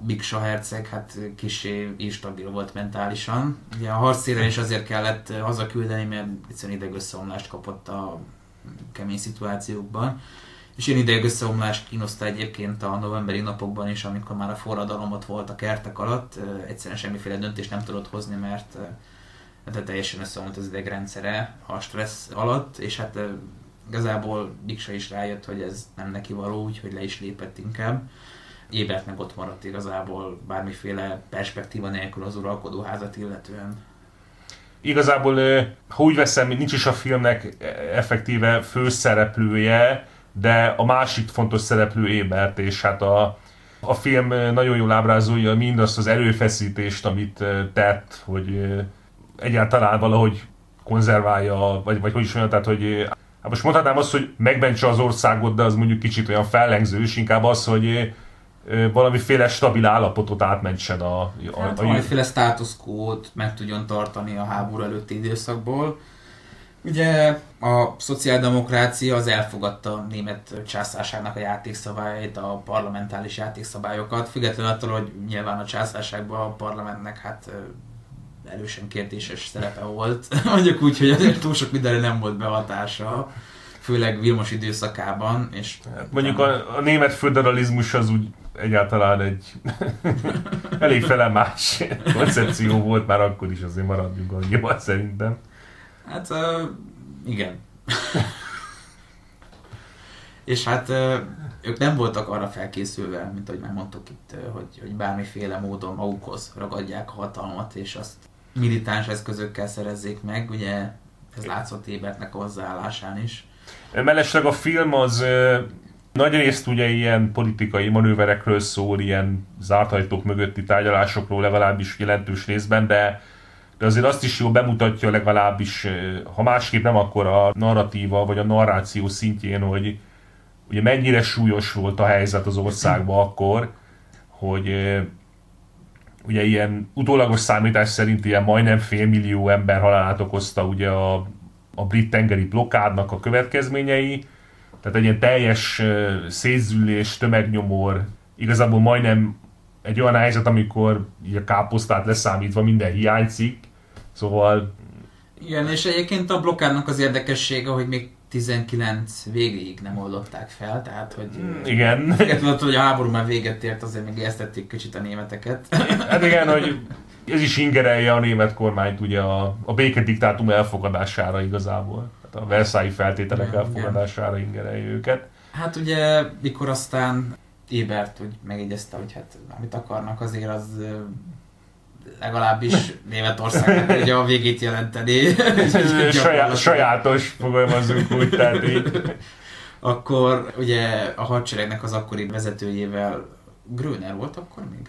Biksa herceg hát kisé instabil volt mentálisan. Ugye a harcére is azért kellett hazaküldeni, mert egyszerűen idegösszeomlást kapott a kemény szituációkban. És én idegösszeomlást kínoszta egyébként a novemberi napokban is, amikor már a forradalomot volt a kertek alatt. Egyszerűen semmiféle döntést nem tudott hozni, mert hát teljesen összeomlott az idegrendszere a stressz alatt, és hát igazából Biksa is rájött, hogy ez nem neki való, úgyhogy le is lépett inkább meg ott maradt igazából bármiféle perspektíva nélkül az uralkodó házat illetően. Igazából, ha úgy veszem, nincs is a filmnek effektíve főszereplője, de a másik fontos szereplő Ébert, és hát a, a film nagyon jól ábrázolja mindazt az erőfeszítést, amit tett, hogy egyáltalán valahogy konzerválja, vagy, vagy hogy is mondjam, tehát hogy hát most mondhatnám azt, hogy megmentse az országot, de az mondjuk kicsit olyan fellengzős, inkább az, hogy valamiféle stabil állapotot átmentsen a... a, hát, a valamiféle státuszkót meg tudjon tartani a háború előtti időszakból. Ugye a szociáldemokrácia az elfogadta a német császárságnak a játékszabályait, a parlamentális játékszabályokat, függetlenül attól, hogy nyilván a császárságban a parlamentnek hát erősen kérdéses szerepe volt. Mondjuk úgy, hogy azért túl sok mindenre nem volt behatása főleg Vilmos időszakában. És hát mondjuk a, a német föderalizmus az úgy egyáltalán egy elég fele más koncepció volt, már akkor is azért maradjunk annyiban szerintem. Hát uh, igen. és hát ők nem voltak arra felkészülve, mint ahogy már mondtuk itt, hogy, hogy bármiféle módon magukhoz ragadják a hatalmat, és azt militáns eszközökkel szerezzék meg, ugye ez látszott Ébertnek a hozzáállásán is. Mellesleg a film az nagy részt ugye ilyen politikai manőverekről szól, ilyen zárt ajtók mögötti tárgyalásokról legalábbis jelentős részben, de, de azért azt is jól bemutatja legalábbis, ha másképp nem, akkor a narratíva vagy a narráció szintjén, hogy ugye mennyire súlyos volt a helyzet az országban akkor, hogy ugye ilyen utólagos számítás szerint ilyen majdnem félmillió ember halálát okozta ugye a, a brit tengeri blokkádnak a következményei, tehát egy ilyen teljes szétzülés, tömegnyomor, igazából majdnem egy olyan helyzet, amikor a káposztát leszámítva minden hiányzik, szóval Igen, és egyébként a blokkádnak az érdekessége, hogy még 19 végéig nem oldották fel, tehát hogy... Mm, igen. Igen, hogy a háború már véget ért, azért még ijesztették kicsit a németeket. Hát igen, hogy ez is ingerelje a német kormányt ugye a, a békediktátum elfogadására igazából. A Versailles feltételek igen, elfogadására ingerelje őket. Hát ugye, mikor aztán Ébert úgy megegyezte, hogy hát amit akarnak azért az legalábbis Németországnak ugye a végét jelenteni. Saját, sajátos, fogalmazunk úgy, tehát így. Akkor ugye a hadseregnek az akkori vezetőjével Gröner volt akkor még?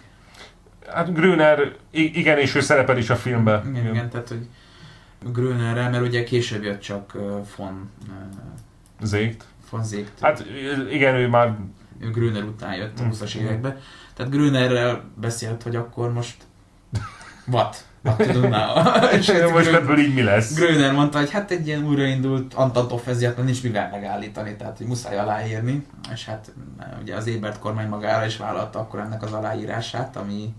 Hát Gröner, igen, és ő szerepel is a filmben. Igen, igen tehát hogy Grönerrel, mert ugye később jött csak von... Zégt. Von Zégt. Hát igen, ő már... Ő Gröner után jött a 20-as mm. években. Tehát Grönerrel beszélt, hogy akkor most What? What now? és most ebből így mi lesz? Gröner mondta, hogy hát egy ilyen újraindult Antantov ezért nincs mivel megállítani, tehát hogy muszáj aláírni, és hát ugye az Ébert kormány magára is vállalta akkor ennek az aláírását, ami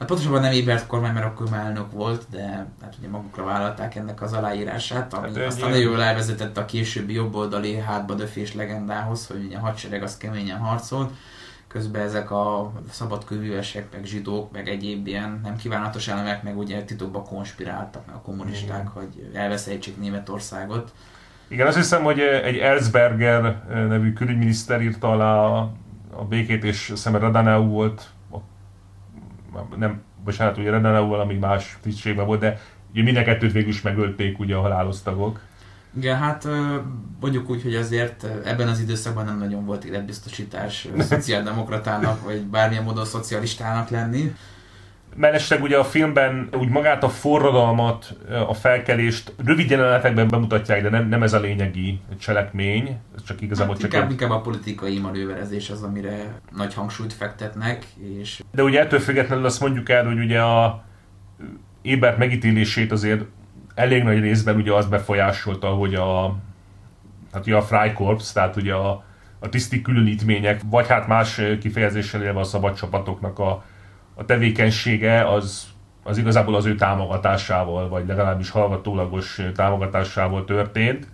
Hát pontosabban nem Ébert kormány, mert akkor már elnök volt, de hát ugye magukra vállalták ennek az aláírását, ami hát aztán nagyon jól elvezetett a későbbi jobboldali hátba döfés legendához, hogy ugye a hadsereg az keményen harcolt, közben ezek a szabadkőművesek, meg zsidók, meg egyéb ilyen nem kívánatos elemek, meg ugye titokban konspiráltak, meg a kommunisták, Igen. hogy elveszejtsék Németországot. Igen, azt hiszem, hogy egy Erzberger nevű külügyminiszter írta alá a, a békét, és szemben Radanau volt, nem, bocsánat, ugye Radanau valami más tisztségben volt, de ugye mind a kettőt végül is megölték ugye a halálos tagok. Igen, hát mondjuk úgy, hogy azért ebben az időszakban nem nagyon volt életbiztosítás szociáldemokratának, vagy bármilyen módon szocialistának lenni. Mellesleg ugye a filmben úgy magát a forradalmat, a felkelést rövid jelenetekben bemutatják, de nem, nem ez a lényegi cselekmény, csak igazából hát csak inkább, egy... inkább a politikai manőverezés az, amire nagy hangsúlyt fektetnek. És... De ugye ettől függetlenül azt mondjuk el, hogy ugye a Ébert megítélését azért elég nagy részben ugye az befolyásolta, hogy a, hát ugye a Freikorps, tehát ugye a, a tiszti különítmények, vagy hát más kifejezéssel élve a szabad csapatoknak a, a tevékenysége az, az igazából az ő támogatásával, vagy legalábbis hallgatólagos támogatásával történt.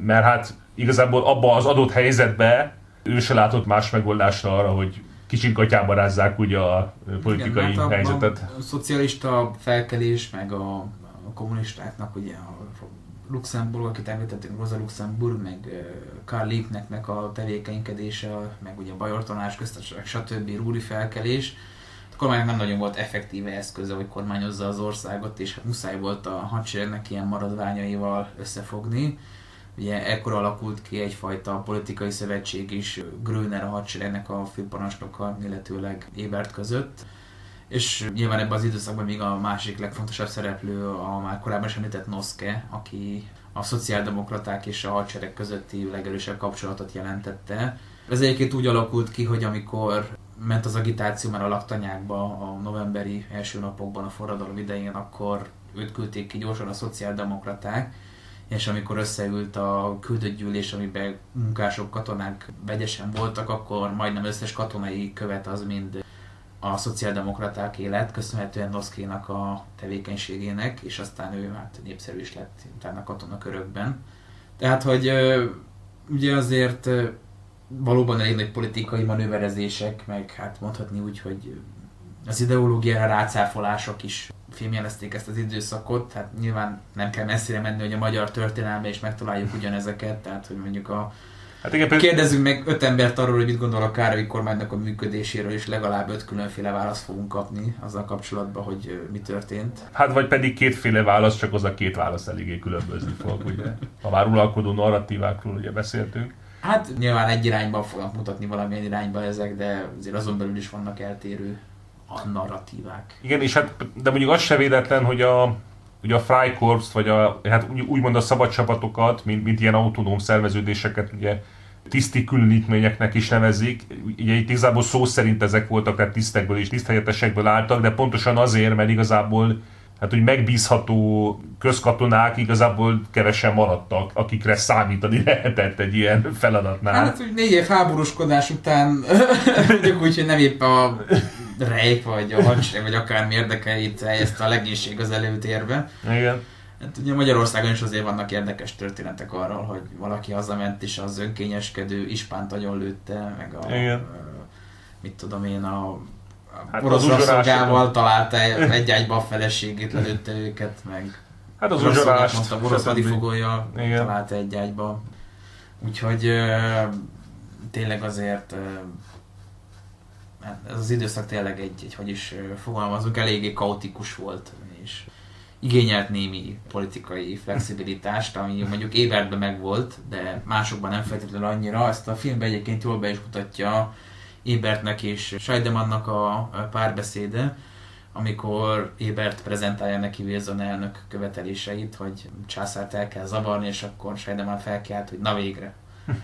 Mert hát igazából abba az adott helyzetbe ő se látott más megoldásra arra, hogy kicsit gatyába rázzák ugye a politikai Igen, hát a, helyzetet. A, a szocialista felkelés, meg a a kommunistáknak, ugye a Luxemburg, akit említettünk, Rosa Luxemburg, meg Karl Liebknechtnek a tevékenykedése, meg ugye a Bajortonás köztársaság, stb. rúri felkelés. A kormánynak nem nagyon volt effektíve eszköze, hogy kormányozza az országot, és hát muszáj volt a hadseregnek ilyen maradványaival összefogni. Ugye ekkor alakult ki egyfajta politikai szövetség is Gröner a hadseregnek a főparancsnoka, illetőleg Ébert között és nyilván ebben az időszakban még a másik legfontosabb szereplő a már korábban is említett Noske, aki a szociáldemokraták és a hadsereg közötti legerősebb kapcsolatot jelentette. Ez egyébként úgy alakult ki, hogy amikor ment az agitáció már a laktanyákba a novemberi első napokban a forradalom idején, akkor őt küldték ki gyorsan a szociáldemokraták, és amikor összeült a küldött gyűlés, amiben munkások, katonák vegyesen voltak, akkor majdnem összes katonai követ az mind a szociáldemokraták élet, köszönhetően Noszkénak a tevékenységének, és aztán ő hát népszerű is lett utána katonakörökben. Tehát, hogy ugye azért valóban elég nagy politikai manőverezések, meg hát mondhatni úgy, hogy az ideológiára rácáfolások is fémjelezték ezt az időszakot, hát nyilván nem kell messzire menni, hogy a magyar történelme is megtaláljuk ugyanezeket, tehát hogy mondjuk a Hát igen, például... Kérdezzünk meg öt embert arról, hogy mit gondol a Károly kormánynak a működéséről, és legalább öt különféle választ fogunk kapni azzal kapcsolatban, hogy mi történt. Hát vagy pedig kétféle válasz, csak az a két válasz eléggé különbözni fog, ugye? Ha már uralkodó narratívákról ugye beszéltünk. Hát nyilván egy irányba fognak mutatni valamilyen irányba ezek, de azért azon belül is vannak eltérő a narratívák. Igen, és hát, de mondjuk az se véletlen, hogy a, ugye a Freikorps, vagy a, hát úgymond a szabad csapatokat, mint, mint ilyen autonóm szerveződéseket ugye tiszti különítményeknek is nevezik. Ugye itt igazából szó szerint ezek voltak, tehát tisztekből és tiszthelyetesekből álltak, de pontosan azért, mert igazából hát hogy megbízható közkatonák igazából kevesen maradtak, akikre számítani lehetett egy ilyen feladatnál. Hát, hogy négy év háborúskodás után mondjuk úgy, hogy nem épp a rejk, vagy a hadsereg, vagy akármi érdekeit helyezte a legénység az előtérbe. Igen. Hát ugye Magyarországon is azért vannak érdekes történetek arról, hogy valaki hazament és az önkényeskedő ispánt agyon lőtte, meg a, Igen. mit tudom én, a Hát orosz rabszolgával találta egy ágyba a feleségét, lelőtte őket, meg Hát az orosz uzsolást, mondtam, orosz hadifogója találta egy ágyba. Úgyhogy ö, tényleg azért ö, hát ez az időszak tényleg egy, egy hogy is fogalmazunk, eléggé kaotikus volt, és igényelt némi politikai flexibilitást, ami mondjuk Ébertben megvolt, de másokban nem feltétlenül annyira. Ezt a filmben egyébként jól be is mutatja Ébertnek és Scheidemannak a párbeszéde, amikor Ébert prezentálja neki Wilson elnök követeléseit, hogy császárt el kell zavarni, és akkor Scheidemann felkelt, hogy na végre.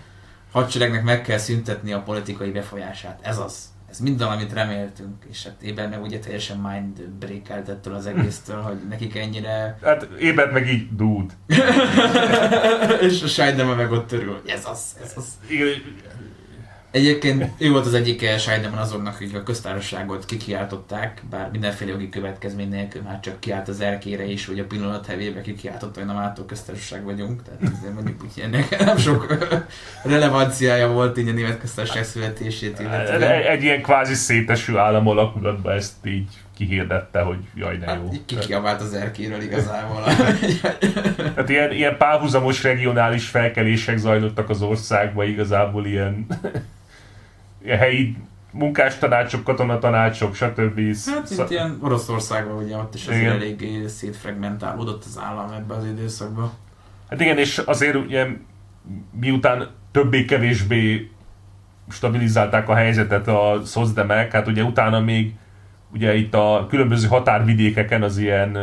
Hadseregnek meg kell szüntetni a politikai befolyását. Ez az. Ez minden, amit reméltünk. És hát Éber meg ugye teljesen mind breakelt ettől az egésztől, hogy nekik ennyire... Hát ébert meg így dude. és a Scheidemann meg ott örül, hogy ez az, ez az. Igen, Egyébként ő volt az egyik Scheidemann azoknak, akik a köztársaságot kikiáltották, bár mindenféle jogi következmény nélkül már csak kiállt az erkére is, hogy a pillanat hevébe kikiáltotta, hogy na mától köztársaság vagyunk. Tehát ezért mondjuk úgy ennek nem sok relevanciája volt így a német köztársaság születését egy, illetően. egy ilyen kvázi széteső állam alakulatban ezt így kihirdette, hogy jaj, de jó. Hát kikiabált az erkéről igazából. Tehát ilyen, ilyen párhuzamos regionális felkelések zajlottak az országban, igazából ilyen helyi munkástanácsok, katonatanácsok, stb. Hát mint ilyen Oroszországban ugye ott is azért Igen. eléggé szétfragmentálódott az állam ebbe az időszakban. Hát igen, és azért ugye miután többé-kevésbé stabilizálták a helyzetet a szozdemek, hát ugye utána még ugye itt a különböző határvidékeken az ilyen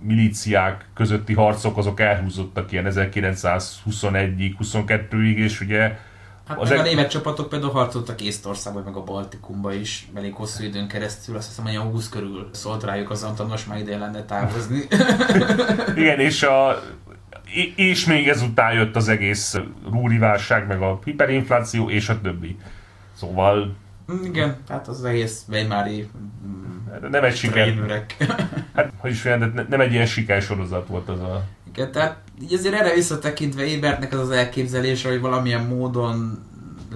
milíciák közötti harcok azok elhúzottak ilyen 1921-ig, 22-ig, és ugye Hát Az meg a német csapatok például harcoltak Észtországban, meg a Baltikumba is elég hosszú időn keresztül, azt hiszem, hogy a 20 körül szólt rájuk az Anton, most már ide lenne távozni. igen, és a és- még ezután jött az egész rúri válság, meg a hiperinfláció, és a többi. Szóval Igen, hát az egész Weimári mm, nem egy siker, hát, hogy is mondjam, nem egy ilyen sikersorozat volt az a... Igen, tehát így azért erre visszatekintve Ébertnek az az elképzelése, hogy valamilyen módon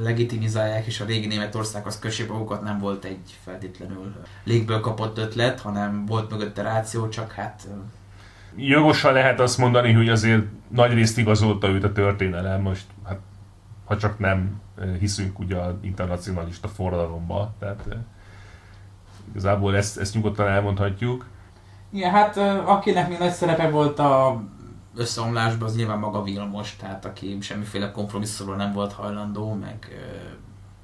legitimizálják és a régi Németországhoz kössék magukat nem volt egy feltétlenül légből kapott ötlet, hanem volt mögötte ráció, csak hát Jogosan lehet azt mondani, hogy azért nagy részt igazolta őt a történelem, most hát, ha csak nem hiszünk ugye a internacionalista forradalomba, tehát eh, igazából ezt, ezt nyugodtan elmondhatjuk. Igen, hát akinek még nagy szerepe volt a összeomlásban, az nyilván maga Vilmos, tehát aki semmiféle kompromisszumról nem volt hajlandó, meg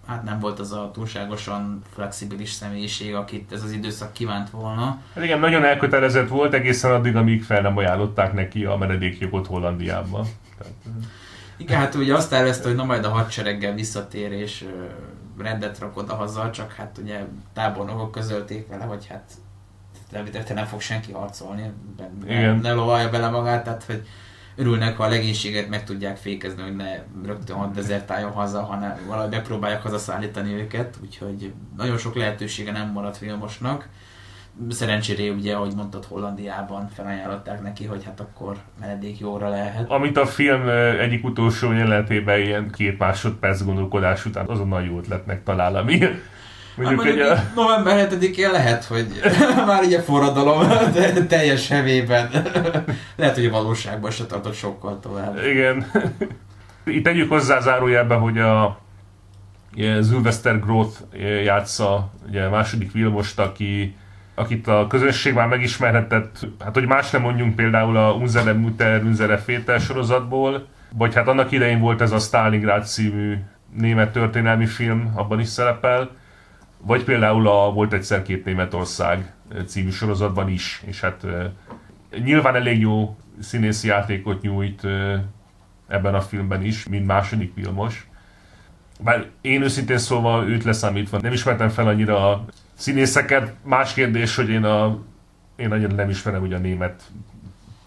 hát nem volt az a túlságosan flexibilis személyiség, akit ez az időszak kívánt volna. Hát igen, nagyon elkötelezett volt egészen addig, amíg fel nem ajánlották neki a menedékjogot Hollandiában. Tehát, eh, Igen, hát ugye azt tervezte, hogy na majd a hadsereggel visszatér és rendet rak oda haza, csak hát ugye tábornokok közölték vele, hogy hát elvitetlen nem fog senki harcolni, ne, ne lovalja bele magát, tehát hogy örülnek, ha a legénységet meg tudják fékezni, hogy ne rögtön ott dezertáljon haza, hanem valahogy megpróbálják hazaszállítani őket, úgyhogy nagyon sok lehetősége nem maradt Vilmosnak. Szerencsére ugye, ahogy mondtad, Hollandiában felajánlották neki, hogy hát akkor menedék jóra lehet. Amit a film egyik utolsó jelenetében ilyen két másodperc gondolkodás után azonnal jó ötletnek talál, ami mondjuk Hát egy, mondjuk a, november 7-én lehet, hogy már így a forradalom de teljes hevében. lehet, hogy a valóságban se tartott sokkal tovább. Igen. Itt tegyük hozzá zárójelbe, hogy a Sylvester Groth játsza ugye, a második Vilmost, aki, akit a közönség már megismerhetett, hát hogy más nem mondjunk például a Unsere Mutter, Unsere Féter sorozatból, vagy hát annak idején volt ez a Stalingrad című német történelmi film, abban is szerepel, vagy például a Volt egyszer két Németország című sorozatban is, és hát nyilván elég jó színészi játékot nyújt ebben a filmben is, mint második Vilmos. Bár én őszintén szólva őt leszámítva nem ismertem fel annyira a színészeket. Más kérdés, hogy én, a, én nagyon nem ismerem ugye a német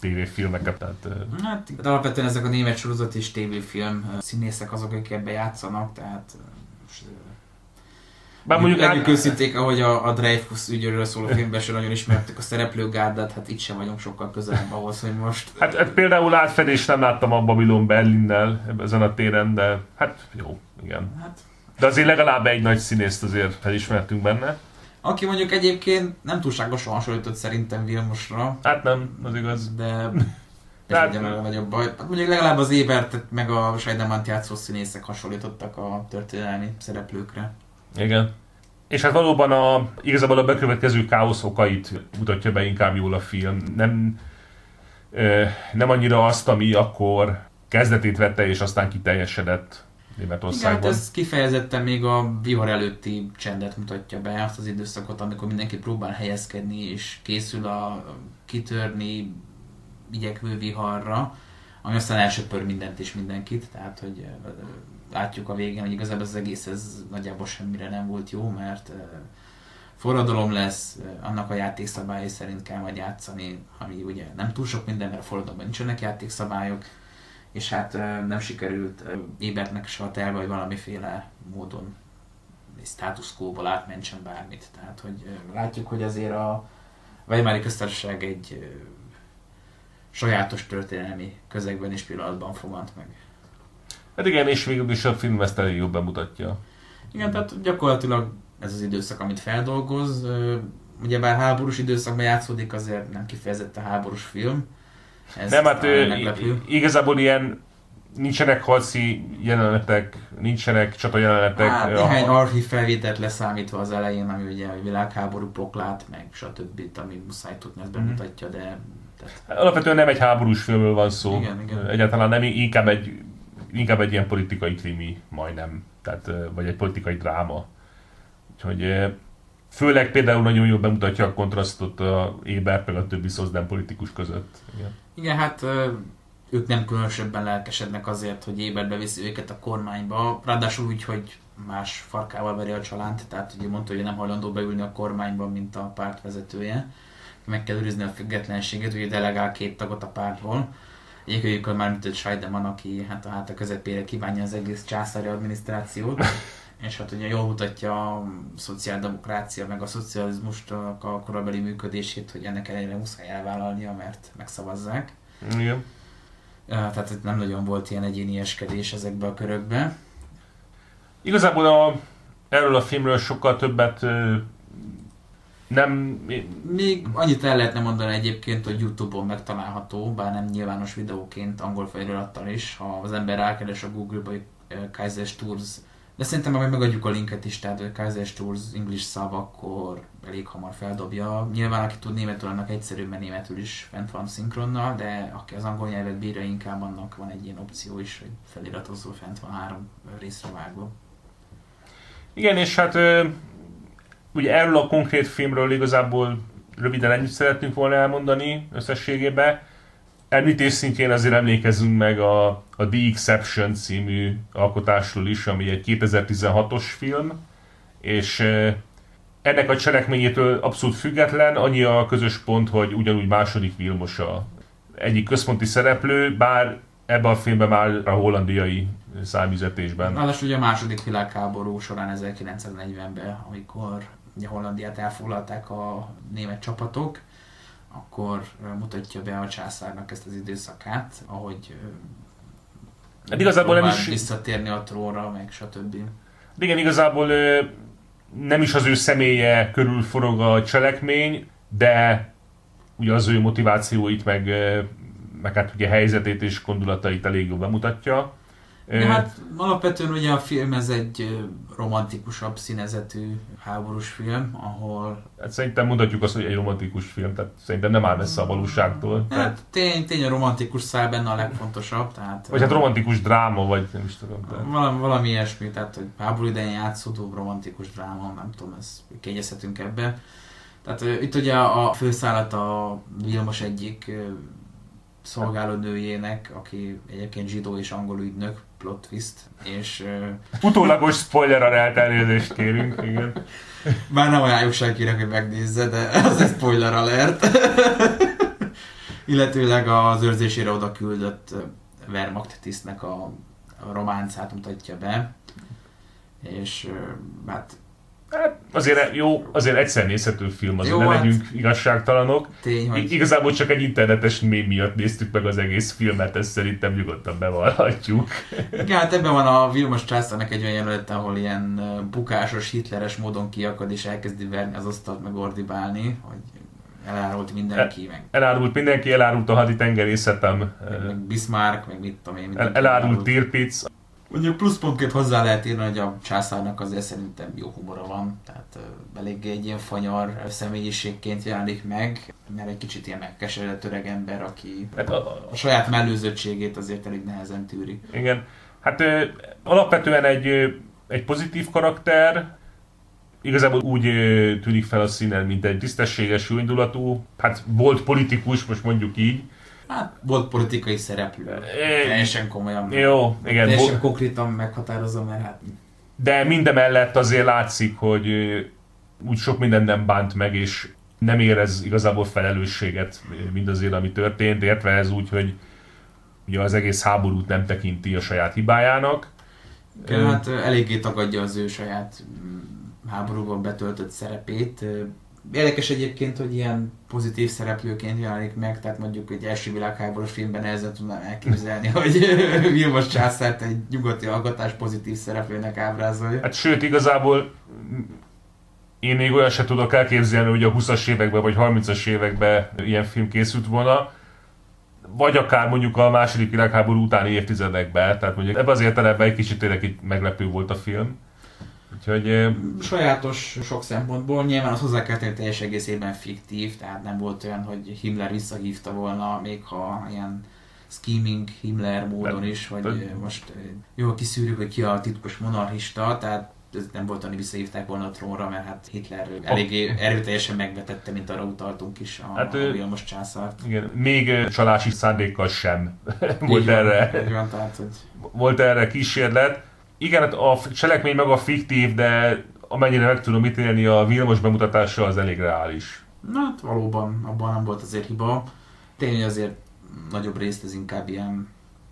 tévéfilmeket, tehát Hát de alapvetően ezek a német sorozat és tévéfilm színészek azok, akik ebbe játszanak, tehát Bár mondjuk legyünk át... őszinték, ahogy a, a Dreyfus ügyről szóló filmben sem nagyon ismertük a szereplőgárdát, hát itt sem vagyunk sokkal közelebb ahhoz, hogy most... Hát, hát például átfedés nem láttam a Babylon Berlinnel ezen a téren, de hát jó, igen. Hát... De azért legalább egy nagy színészt azért felismertünk benne. Aki mondjuk egyébként nem túlságosan hasonlított szerintem Vilmosra. Hát nem, az igaz. De ez hát, ugye a nagyobb baj. Hát mondjuk legalább az Ébert meg a Sajdemant játszó színészek hasonlítottak a történelmi szereplőkre. Igen. És hát valóban a, igazából a bekövetkező káosz okait mutatja be inkább jól a film. Nem, nem annyira azt, ami akkor kezdetét vette, és aztán kiteljesedett Németországban. Igen, hát ez kifejezetten még a vihar előtti csendet mutatja be, azt az időszakot, amikor mindenki próbál helyezkedni, és készül a kitörni igyekvő viharra, ami aztán elsöpör mindent és mindenkit, tehát hogy látjuk a végén, hogy igazából az egész ez nagyjából semmire nem volt jó, mert forradalom lesz, annak a játékszabályai szerint kell majd játszani, ami ugye nem túl sok minden, mert a forradalomban nincsenek játékszabályok, és hát nem sikerült Ébertnek se a terve, hogy valamiféle módon status quo-ból átmentsen bármit. Tehát, hogy látjuk, hogy azért a Weimári köztársaság egy sajátos történelmi közegben és pillanatban fogant meg. Hát igen, és végül is a film ezt elég jobban bemutatja. Igen, tehát gyakorlatilag ez az időszak, amit feldolgoz. Ugyebár háborús időszakban játszódik, azért nem kifejezetten háborús film. Ez nem, hát igazából ilyen nincsenek harci jelenetek, nincsenek csata jelenetek. Hát, néhány a... archív felvételt leszámítva az elején, ami ugye a világháború poklát, meg stb. ami muszáj tudni, ezt bemutatja, de... Tehát... Alapvetően nem egy háborús filmről van szó. Igen, igen. Egyáltalán nem, inkább egy inkább egy ilyen politikai krimi majdnem, tehát, vagy egy politikai dráma. Úgyhogy főleg például nagyon jól bemutatja a kontrasztot a Éber meg a többi szozdem politikus között. Igen. Igen, hát ők nem különösebben lelkesednek azért, hogy Éber beviszi őket a kormányba, ráadásul úgy, hogy más farkával veri a csalánt, tehát ugye mondta, hogy nem hajlandó beülni a kormányba, mint a párt vezetője. Meg kell őrizni a függetlenséget, ugye delegál két tagot a pártból Egyikőjükön már mint egy Scheidemann, aki hát a háta közepére kívánja az egész császári adminisztrációt, és hát ugye jól mutatja a szociáldemokrácia, meg a szocializmust a korabeli működését, hogy ennek ellenére muszáj elvállalnia, mert megszavazzák. Igen. Tehát nem nagyon volt ilyen egyéni eskedés ezekbe a körökbe. Igazából a, erről a filmről sokkal többet nem... Még annyit el lehetne mondani egyébként, hogy Youtube-on megtalálható, bár nem nyilvános videóként, angol felirattal is, ha az ember rákeres a Google-ba, Kaiser Tours, de szerintem majd megadjuk a linket is, tehát Kaiser Tours English szav, akkor elég hamar feldobja. Nyilván aki tud németül, annak egyszerűbb, mert németül is fent van szinkronnal, de aki az angol nyelvet bírja, inkább annak van egy ilyen opció is, hogy feliratozó fent van három részre vágva. Igen, és hát ugye erről a konkrét filmről igazából röviden ennyit szeretnénk volna elmondani összességében. Említés szintjén azért emlékezzünk meg a, a The Exception című alkotásról is, ami egy 2016-os film, és ennek a cselekményétől abszolút független, annyi a közös pont, hogy ugyanúgy második Vilmos a egyik központi szereplő, bár ebben a filmben már a hollandiai számüzetésben. Ráadásul ugye a második világháború során 1940-ben, amikor ugye Hollandiát elfoglalták a német csapatok, akkor mutatja be a császárnak ezt az időszakát, ahogy hát igazából nem is... visszatérni a trónra, meg stb. Igen, igazából nem is az ő személye körül forog a cselekmény, de ugye az ő motivációit, meg, meg hát ugye helyzetét és gondolatait elég jól bemutatja. Ja, hát alapvetően ugye a film ez egy romantikusabb színezetű háborús film, ahol... Hát szerintem mondhatjuk azt, hogy egy romantikus film, tehát szerintem nem áll messze a valóságtól. Hát tehát... tény, tény a romantikus szál benne a legfontosabb, tehát... Vagy hát romantikus dráma, vagy nem is tudom. Tehát... Valami, valami ilyesmi, tehát hogy háború idején játszódó romantikus dráma, nem tudom, ez kegyezhetünk ebbe. Tehát itt ugye a főszállat a Vilmos egyik szolgálónőjének, aki egyébként zsidó és angol ügynök, plot twist, és... Uh, Utólagos spoiler a elnézést kérünk, igen. Már nem ajánljuk senkinek, hogy megnézze, de az egy spoiler alert. Illetőleg az őrzésére oda küldött Wehrmacht tisztnek a, a románcát mutatja be, és hát Hát azért jó, azért egyszer nézhető film, azért Jó, ne hát- legyünk igazságtalanok. Tény, I- igazából csak egy internetes mém miatt néztük meg az egész filmet, ezt szerintem nyugodtan bevallhatjuk. Igen, hát ebben van a Vilmos Császárnak egy olyan jelenet, ahol ilyen bukásos, hitleres módon kiakad és elkezdi verni az asztalt meg ordibálni, hogy elárult mindenki, meg, Elárult mindenki, elárult a haditengerészetem, meg, meg Bismarck, meg mit tudom én. el, elárult Tirpitz, Mondjuk pluszpontként hozzá lehet írni, hogy a császárnak azért szerintem jó humora van, tehát eléggé egy ilyen fanyar személyiségként jelenik meg, mert egy kicsit ilyen megkeseredett öreg ember, aki Hát a- a saját mellőzöttségét azért elég nehezen tűri. Igen. Hát ö, alapvetően egy, ö, egy pozitív karakter, igazából úgy ö, tűnik fel a színen, mint egy tisztességes, jóindulatú, hát volt politikus, most mondjuk így. Hát volt politikai szereplő, É, teljesen komolyan. Jó, igen, Teljesen bo- konkrétan meghatározom, mert hát de mindemellett azért látszik, hogy úgy sok minden nem bánt meg, és nem érez igazából felelősséget mindazért, ami történt, értve ez úgy, hogy ugye az egész háborút nem tekinti a saját hibájának. Hát eléggé tagadja az ő saját háborúban betöltött szerepét. Érdekes egyébként, hogy ilyen pozitív szereplőként jelenik meg, tehát mondjuk egy első világháborús filmben nehezen tudnám elképzelni, hogy Vilmos császárt egy nyugati alkotás pozitív szereplőnek ábrázolja. Hát sőt, igazából én még olyan se tudok elképzelni, hogy a 20-as években vagy 30-as években ilyen film készült volna, vagy akár mondjuk a második világháború utáni évtizedekben, tehát mondjuk ebben az értelemben egy kicsit tényleg meglepő volt a film. Úgyhogy Sajátos sok szempontból, nyilván az hozzá kell tenni, teljes egészében fiktív, tehát nem volt olyan, hogy Himmler visszahívta volna, még ha ilyen scheming Himmler módon is, de- ö, most jól kiszűrjük, hogy ki a titkos monarchista, tehát ez nem volt, hogy visszahívták volna a trónra, mert hát Hitler eléggé erőteljesen megvetette, mint arra utaltunk is a, Hát, a Vilmos császárt. igen, még csalási szándékkal sem volt van, erre, van, tehát, hogy volt erre kísérlet. Igen, hát a cselekmény maga fiktív, de amennyire meg tudom ítélni, a Vilmos bemutatása az elég reális. Na, hát valóban abban nem volt azért hiba. Tény, hogy azért nagyobb részt ez inkább ilyen,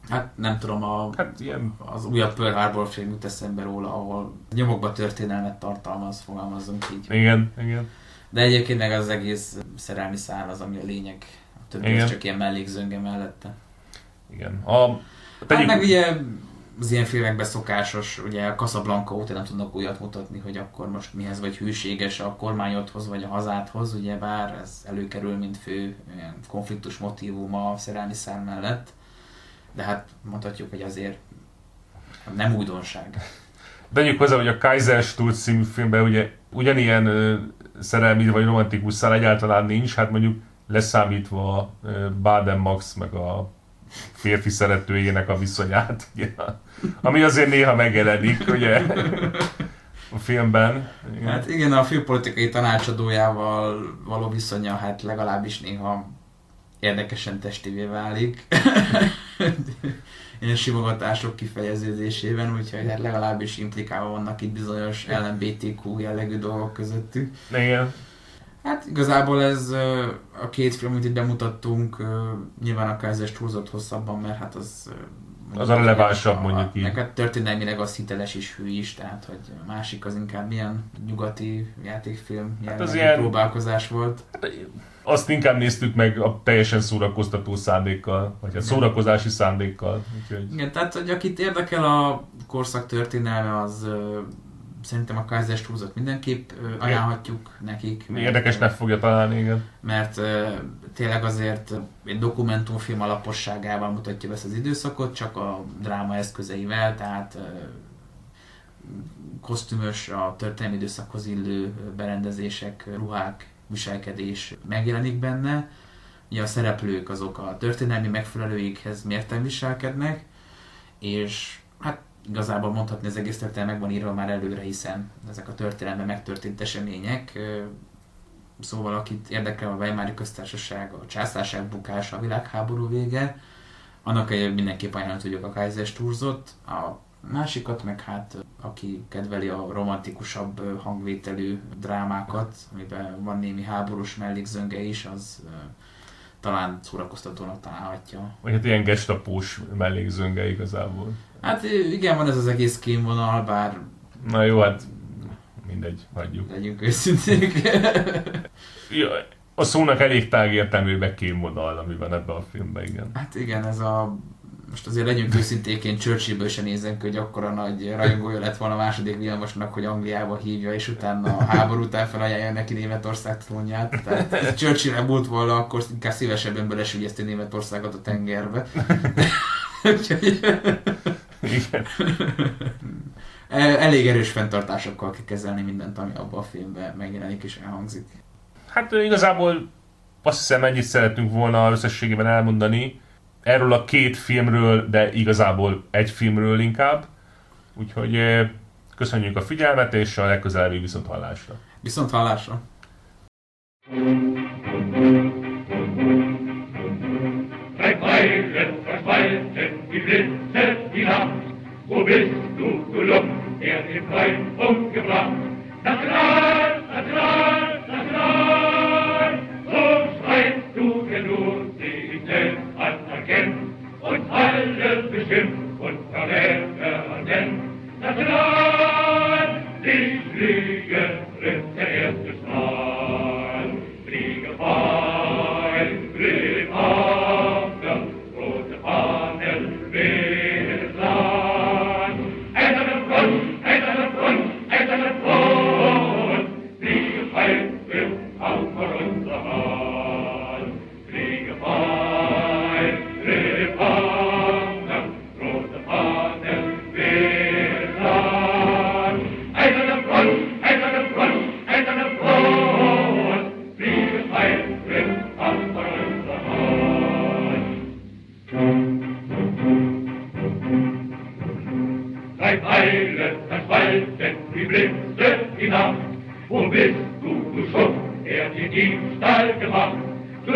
hát nem tudom, a, Hát ilyen az újabb Pearl Harbor film jut eszembe róla, ahol nyomokba történelmet tartalmaz, fogalmazzunk így. Igen, igen. De egyébként meg az egész szerelmi szál az, ami a lényeg. A többi Igen. csak ilyen mellékzönge mellette. Igen. A, Hát tegyük, meg ugye az ilyen filmekben szokásos, ugye a Casablanca óta nem tudnak újat mutatni, hogy akkor most mihez vagy hűséges a kormányodhoz vagy a hazádhoz, ugye bár ez előkerül, mint fő konfliktus motívum a szerelmi szál mellett, de hát mondhatjuk, hogy azért nem újdonság. tegyük hozzá, hogy a Kaiser Sturz című filmben ugye ugyanilyen ö, szerelmi vagy romantikus szál egyáltalán nincs, hát mondjuk leszámítva Baden Max meg a férfi szeretőjének a viszonyát, ugye, ami azért néha megjelenik, ugye, a filmben. Igen. Hát igen, a főpolitikai tanácsadójával való viszonya hát legalábbis néha érdekesen testévé válik. Ilyen simogatások kifejeződésében, úgyhogy hát legalábbis implikálva vannak itt bizonyos LMBTQ jellegű dolgok közöttük. Igen. Hát igazából ez a két film, amit itt bemutattunk, nyilván a Kaiser túlzott hosszabban, mert hát az... Az a relevánsabb, mondjuk így. Meg hát történelmileg az hiteles is hű is, tehát hogy a másik az inkább ilyen nyugati játékfilm Hát az ilyen- próbálkozás volt. Azt inkább néztük meg a teljesen szórakoztató szándékkal, vagy a szórakozási szándékkal. Úgyhogy... Igen, tehát hogy akit érdekel a korszak történelme, az szerintem a Kaiser túlzott mindenképp ajánlhatjuk nekik. mert, Érdekesnek fogja találni, igen. mert tényleg azért egy dokumentumfilm alaposságával mutatja be ezt az időszakot, csak a dráma eszközeivel, tehát kosztümös, a történelmi időszakhoz illő berendezések, ruhák, viselkedés megjelenik benne. Ugye a szereplők azok a történelmi megfelelőikhez mérten viselkednek, és hát igazából mondhatni az egész történet meg van írva már előre, hiszen ezek a történelemben megtörtént események. Szóval akit érdekel a Weimári köztársaság, a császárság bukása, a világháború vége, annak egy mindenképp ajánlani tudjuk a Kaiser Sturzot. A másikat meg hát, aki kedveli a romantikusabb hangvételű drámákat, amiben van némi háborús mellékzönge is, az talán szórakoztatónak találhatja. Vagy hát ilyen gestapós mellékzönge igazából. Hát igen, van ez az egész kémvonal, bár Na jó, hát mindegy, hagyjuk. Legyünk őszinték. Ja, a szónak elég tágértelműbe kémodal, ami van ebben a filmben, igen. Hát igen, ez a most azért legyünk őszinték, én Churchillből sem nézem hogy akkora nagy rajongója lett volna a második Vilmosnak, hogy Angliába hívja, és utána a háború után felajánlja neki Németország trónját. Tehát Churchill múlt volna, akkor inkább szívesebben belesügyezti Németországot a tengerbe. Igen. Elég erős fenntartásokkal kell kezelni mindent, ami abban a filmben megjelenik és elhangzik. Hát igazából azt hiszem ennyit szeretünk volna összességében elmondani erről a két filmről, de igazából egy filmről inkább. Úgyhogy köszönjük a figyelmet, és a legközelebbi viszont hallásra. Viszont hallásra. Drei Pfeile verschwalten die hinab. Wo bist du, du Lump, der den Feind umgebracht? National, national, national, so schreist du genug, die ich selbst anerkenn und alle beschimpft und verräter denn. National,